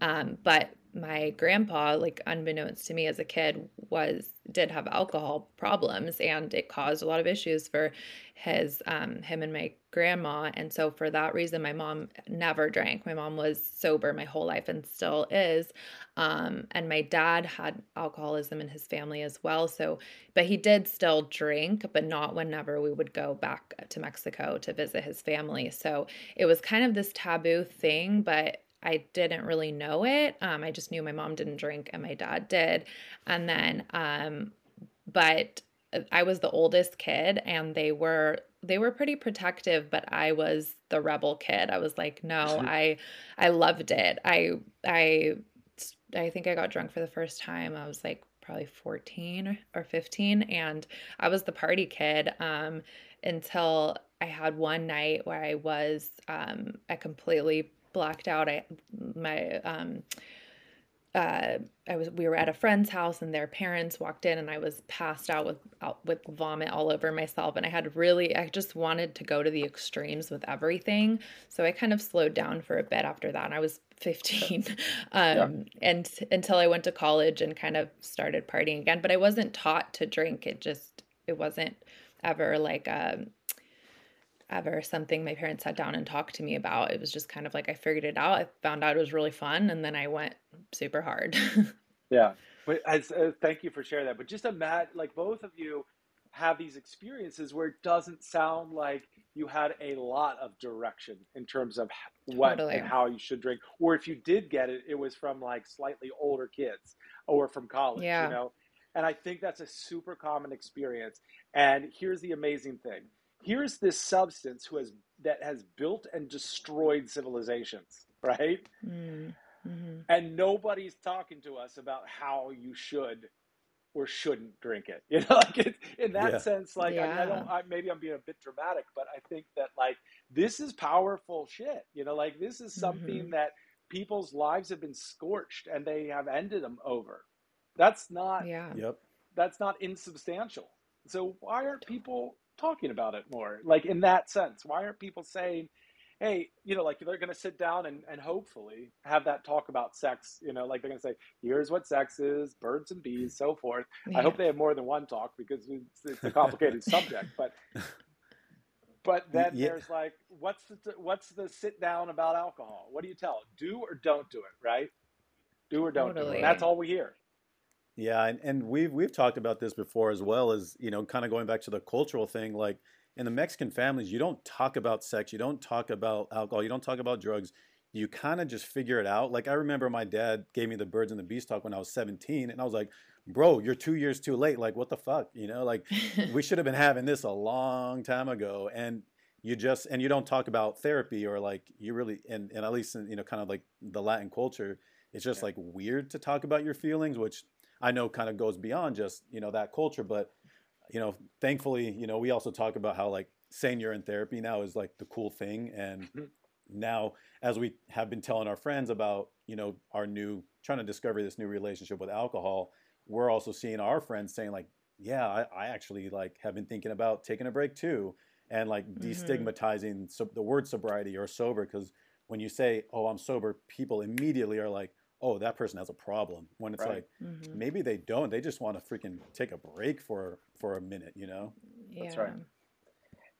[SPEAKER 2] Um, but my grandpa like unbeknownst to me as a kid was did have alcohol problems and it caused a lot of issues for his um, him and my grandma. And so for that reason my mom never drank. My mom was sober my whole life and still is. Um, and my dad had alcoholism in his family as well. So but he did still drink but not whenever we would go back to mexico to visit his family. So it was kind of this taboo thing but I didn't really know it. Um, I just knew my mom didn't drink and my dad did. And then, um, but I was the oldest kid, and they were they were pretty protective, but I was the rebel kid. I was like, no, I I loved it. I I I think I got drunk for the first time. I was like probably 14 or 15 and I was the party kid um until I had one night where I was um a completely blacked out. I my um uh, I was we were at a friend's house and their parents walked in and I was passed out with out with vomit all over myself. And I had really I just wanted to go to the extremes with everything. So I kind of slowed down for a bit after that. And I was 15 um, yeah. and until I went to college and kind of started partying again. But I wasn't taught to drink. It just it wasn't ever like a um, ever something my parents sat down and talked to me about. It was just kind of like I figured it out. I found out it was really fun, and then I went super hard.
[SPEAKER 1] yeah, but as, uh, thank you for sharing that. But just imagine, like both of you have these experiences where it doesn't sound like you had a lot of direction in terms of what totally. and how you should drink, or if you did get it, it was from like slightly older kids or from college. Yeah. You know. And I think that's a super common experience. And here's the amazing thing here's this substance who has that has built and destroyed civilizations, right? Mm-hmm. And nobody's talking to us about how you should or shouldn't drink it. You know, like it, in that yeah. sense, like yeah. I, I, don't. I, maybe I'm being a bit dramatic, but I think that like this is powerful shit. You know, like this is something mm-hmm. that people's lives have been scorched and they have ended them over. That's not.
[SPEAKER 2] Yeah.
[SPEAKER 3] Yep.
[SPEAKER 1] That's not insubstantial. So why aren't people talking about it more. Like in that sense, why aren't people saying, hey, you know, like they're going to sit down and, and hopefully have that talk about sex, you know, like they're going to say, here's what sex is, birds and bees, so forth. Yeah. I hope they have more than one talk because it's, it's a complicated subject, but, but then yeah. there's like, what's the, what's the sit down about alcohol? What do you tell? Do or don't do it, right? Do or don't totally. do it. That's all we hear.
[SPEAKER 3] Yeah, and, and we've we've talked about this before as well as you know, kind of going back to the cultural thing. Like in the Mexican families, you don't talk about sex, you don't talk about alcohol, you don't talk about drugs. You kind of just figure it out. Like I remember my dad gave me the birds and the bees talk when I was 17, and I was like, "Bro, you're two years too late. Like what the fuck, you know? Like we should have been having this a long time ago." And you just and you don't talk about therapy or like you really and, and at least in, you know kind of like the Latin culture, it's just yeah. like weird to talk about your feelings, which I know kind of goes beyond just you know that culture, but you know, thankfully, you know, we also talk about how like saying you're in therapy now is like the cool thing, and mm-hmm. now as we have been telling our friends about you know our new trying to discover this new relationship with alcohol, we're also seeing our friends saying like, yeah, I, I actually like have been thinking about taking a break too, and like mm-hmm. destigmatizing so, the word sobriety or sober because when you say, oh, I'm sober, people immediately are like, oh, that person has a problem. When it's right. like mm-hmm. maybe they don't. They just want to freaking take a break for for a minute, you know?
[SPEAKER 1] Yeah. That's right.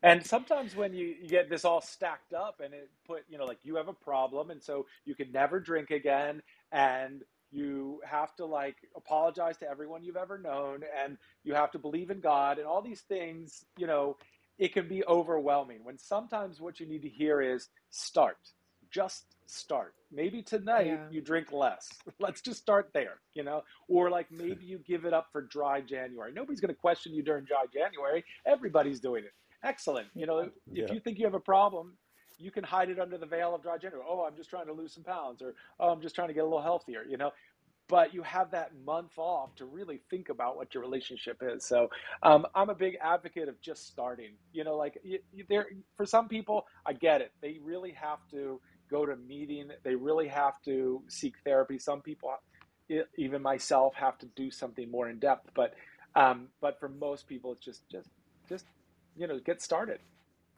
[SPEAKER 1] And sometimes when you, you get this all stacked up and it put, you know, like you have a problem and so you can never drink again and you have to like apologize to everyone you've ever known and you have to believe in God and all these things, you know, it can be overwhelming when sometimes what you need to hear is start just start. Maybe tonight yeah. you drink less. Let's just start there, you know? Or like maybe you give it up for dry January. Nobody's going to question you during dry January. Everybody's doing it. Excellent. You know, if yeah. you think you have a problem, you can hide it under the veil of dry January. Oh, I'm just trying to lose some pounds or oh, I'm just trying to get a little healthier, you know? But you have that month off to really think about what your relationship is. So um, I'm a big advocate of just starting. You know, like you, you, there for some people, I get it. They really have to go to meeting. They really have to seek therapy. Some people, even myself, have to do something more in depth. But um, but for most people, it's just just just you know get started.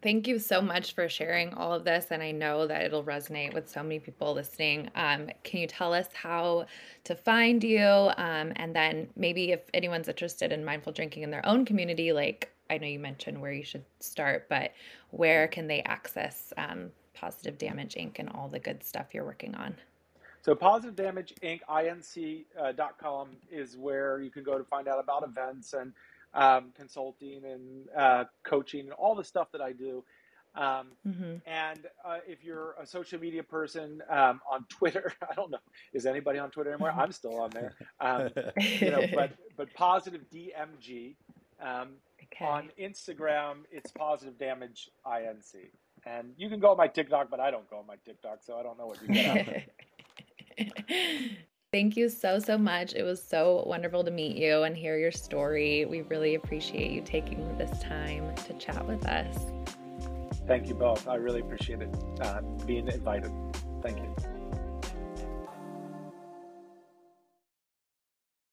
[SPEAKER 2] Thank you so much for sharing all of this. And I know that it'll resonate with so many people listening. Um, can you tell us how to find you? Um, and then maybe if anyone's interested in mindful drinking in their own community, like I know you mentioned where you should start, but where can they access um, Positive Damage Inc. and all the good stuff you're working on?
[SPEAKER 1] So Positive Damage Inc. Inc.com is where you can go to find out about events and um, consulting and uh, coaching and all the stuff that I do. Um, mm-hmm. And uh, if you're a social media person um, on Twitter, I don't know, is anybody on Twitter anymore? I'm still on there. Um, you know, but but positive DMG. Um, Okay. On Instagram, it's positive damage inc. And you can go on my TikTok, but I don't go on my TikTok, so I don't know what you get
[SPEAKER 2] Thank you so, so much. It was so wonderful to meet you and hear your story. We really appreciate you taking this time to chat with us.
[SPEAKER 1] Thank you both. I really appreciate it uh, being invited. Thank you.